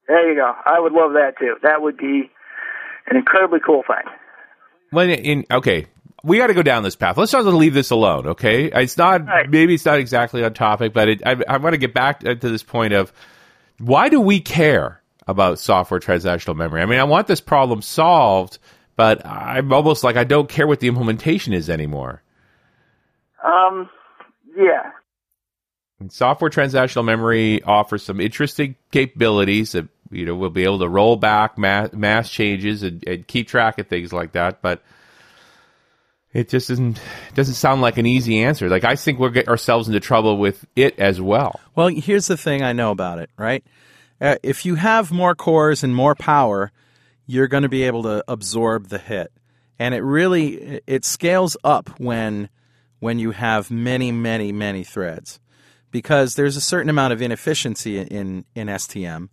There you go. I would love that too. That would be an incredibly cool thing. When in okay, we got to go down this path. Let's not leave this alone. Okay, it's not Right. maybe it's not exactly on topic, but it, I, I want to get back to this point of why do we care about software transactional memory? I mean, I want this problem solved, but I'm almost like I don't care what the implementation is anymore. Um, yeah. And software transactional memory offers some interesting capabilities that you know we'll be able to roll back mass, mass changes and, and keep track of things like that. But it just doesn't doesn't sound like an easy answer. Like I think we'll get ourselves into trouble with it as well. Well, here's the thing I know about it, right? Uh, if you have more cores and more power, you're going to be able to absorb the hit. And it really it scales up when when you have many, many, many threads. Because there's a certain amount of inefficiency in in STM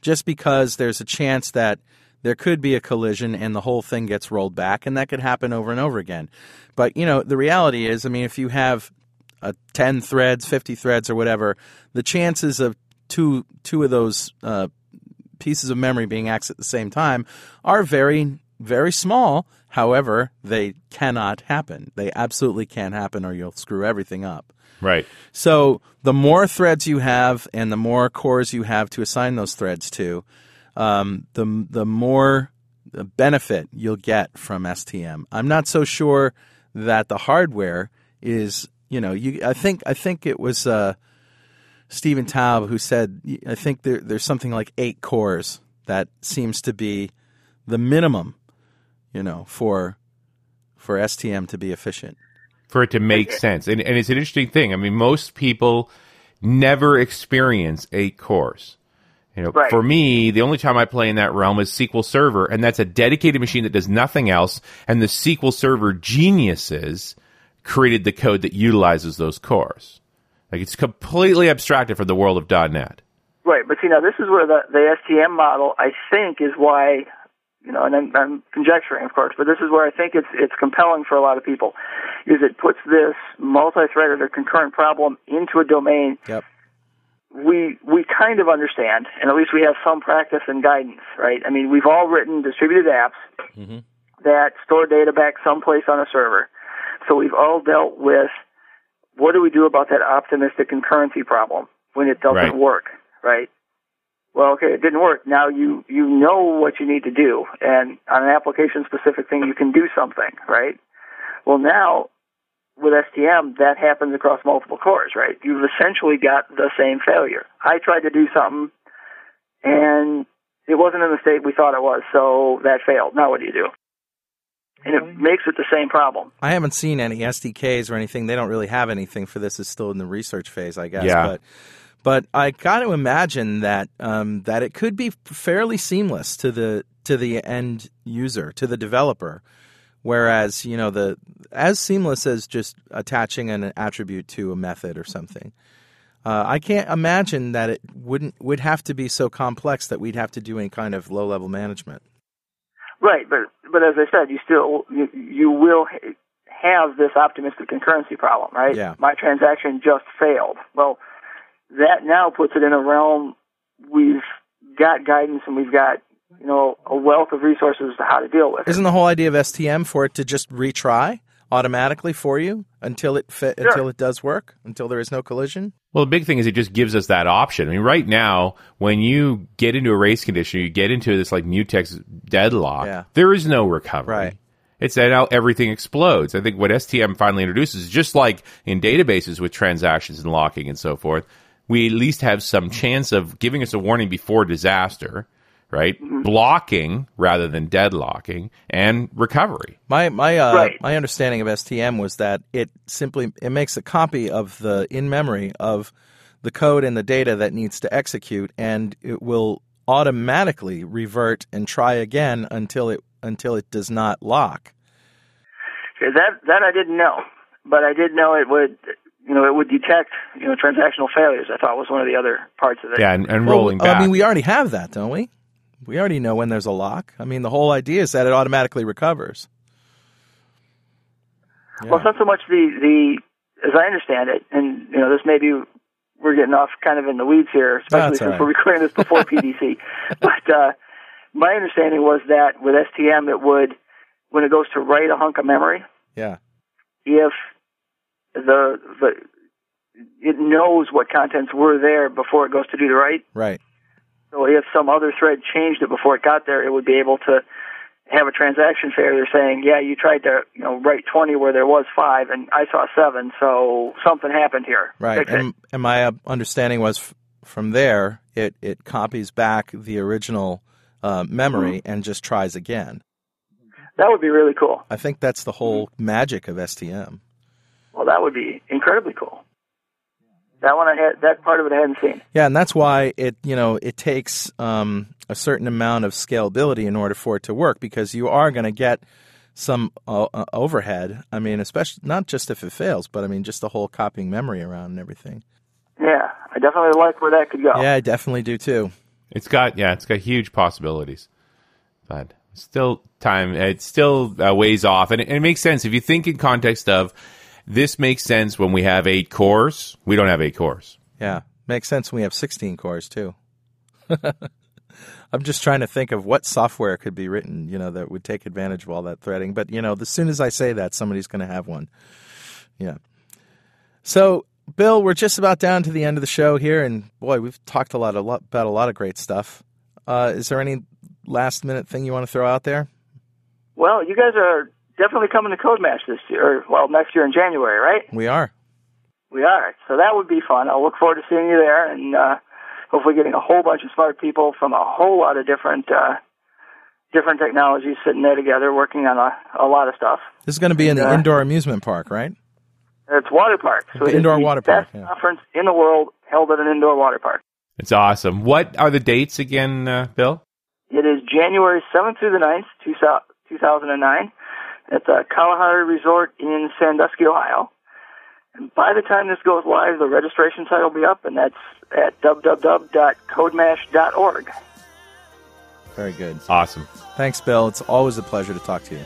just because there's a chance that there could be a collision and the whole thing gets rolled back and that could happen over and over again. But, you know, the reality is, I mean, if you have uh, 10 threads, 50 threads or whatever, the chances of two two of those uh, pieces of memory being accessed at the same time are very very small. However, they cannot happen. They absolutely can't happen or you'll screw everything up. Right. So the more threads you have and the more cores you have to assign those threads to, um, the the more benefit you'll get from STM. I'm not so sure that the hardware is, you know, you. I think I think it was uh, Stephen Toub who said I think there, there's something like eight cores that seems to be the minimum, you know, for for STM to be efficient. for it to make sense. And, and it's an interesting thing. I mean, most people never experience eight cores. You know, Right. for me, the only time I play in that realm is SQL Server, and that's a dedicated machine that does nothing else. And the SQL Server geniuses created the code that utilizes those cores. Like it's completely abstracted from the world of .NET. Right, but see now this is where the the STM model I think is why you know, and I'm, I'm conjecturing, of course, but this is where I think it's it's compelling for a lot of people, is it puts this multi-threaded or concurrent problem into a domain Yep. We we kind of understand, and at least we have some practice and guidance, right? I mean, we've all written distributed apps mm-hmm. that store data back someplace on a server, so we've all dealt with what do we do about that optimistic concurrency problem when it doesn't Right. work, right? Well, okay, it didn't work. Now you you know what you need to do, and on an application specific thing, you can do something, right? Well, now with STM, that happens across multiple cores, right? You've essentially got the same failure. I tried to do something, and it wasn't in the state we thought it was, so that failed. Now what do you do? And it makes it the same problem. I haven't seen any SDKs or anything. They don't really have anything for this. It's still in the research phase, I guess. Yeah. But but I got to imagine that um, that it could be fairly seamless to the to the end user, to the developer. Whereas you know the as seamless as just attaching an attribute to a method or something. Uh, I can't imagine that it wouldn't would have to be so complex that we'd have to do any kind of low level management. Right, but but as I said, you still you, you will ha- have this optimistic concurrency problem, right? Yeah. My transaction just failed. Well, that now puts it in a realm we've got guidance and we've got you know a wealth of resources to how to deal with. it. Isn't the whole idea of STM for it to just retry automatically for you until it fi- until it does work, until there is no collision? Well, the big thing is it just gives us that option. I mean, right now, when you get into a race condition, you get into this like mutex deadlock, Yeah. there is no recovery. Right. It's that now everything explodes. I think what STM finally introduces, is just like in databases with transactions and locking and so forth, we at least have some chance of giving us a warning before disaster, right? Blocking rather than deadlocking, and recovery. My my uh, Right. my understanding of STM was that it simply it makes a copy of the in memory of the code and the data that needs to execute, and it will automatically revert and try again until it until it does not lock. That that I didn't know, but I did know it would, you know, it would detect, you know, transactional failures. I thought was one of the other parts of it. Yeah, and, and Well, rolling back. I mean, we already have that, don't we? We already know when there's a lock. I mean, the whole idea is that it automatically recovers. Well, it's not so much the the as I understand it, and you know, this may be we're getting off kind of in the weeds here, especially since right. we're recording this before PDC. But uh, my understanding was that with STM, it would when it goes to write a hunk of memory, Yeah. if the the it knows what contents were there before it goes to do the write. Right. So if some other thread changed it before it got there, it would be able to have a transaction failure saying, yeah, you tried to, you know, write 20 where there was five and I saw seven, so something happened here. Right. And, and my understanding was from there, it, it copies back the original uh, memory mm-hmm. and just tries again. That would be really cool. I think that's the whole mm-hmm. magic of STM. Well, that would be incredibly cool. That one I had, that part of it I hadn't seen. Yeah, and that's why it you know it takes um, a certain amount of scalability in order for it to work because you are going to get some uh, uh, overhead. I mean, especially not just if it fails, but I mean just the whole copying memory around and everything. Yeah, I definitely like where that could go. Yeah, I definitely do too. It's got yeah, it's got huge possibilities, but still time. It's still a ways off, and it, and it makes sense if you think in context of this makes sense when we have eight cores. We don't have eight cores. Yeah, makes sense when we have 16 cores too. I'm just trying to think of what software could be written, you know, that would take advantage of all that threading. But you know, as soon as I say that, somebody's going to have one. Yeah. So, Bill, we're just about down to the end of the show here, and boy, we've talked a lot, a lot about a lot of great stuff. Uh, is there any last minute thing you want to throw out there? Well, you guys are definitely coming to CodeMash this year, or, well, next year in January, right? We are. We are. So that would be fun. I'll look forward to seeing you there and uh, hopefully getting a whole bunch of smart people from a whole lot of different uh, different technologies sitting there together working on a, a lot of stuff. This is going to be in the Yeah. indoor amusement park, right? It's water park. So The it is indoor the water park, yeah. conference in the world held at an indoor water park. It's awesome. What are the dates again, uh, Bill? It is January 7th through the 9th, 2009, at the Kalahari Resort in Sandusky, Ohio. And by the time this goes live, the registration site will be up, and that's at www.codemash.org. Very good. Awesome. Thanks, Bill. It's always a pleasure to talk to you.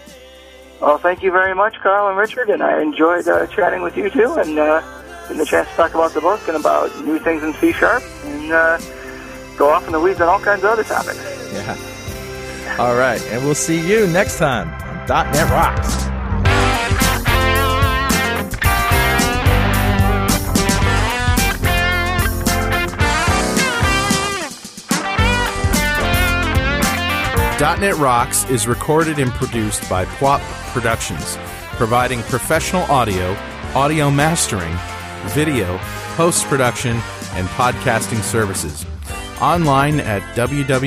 Well, thank you very much, Carl and Richard, and I enjoyed uh, chatting with you too, and uh, getting the chance to talk about the book and about new things in C Sharp, and uh, go off in the weeds on all kinds of other topics. Yeah. All right, and we'll see you next time on .NET Rocks. .NET Rocks is recorded and produced by Pwop Productions, providing professional audio, audio mastering, video, post-production, and podcasting services. Online at www.pwop.com.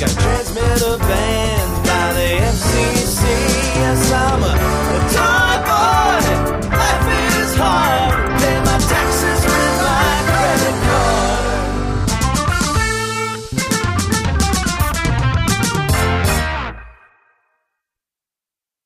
Got transmitter banned by the FCC. Yes, I'm a, a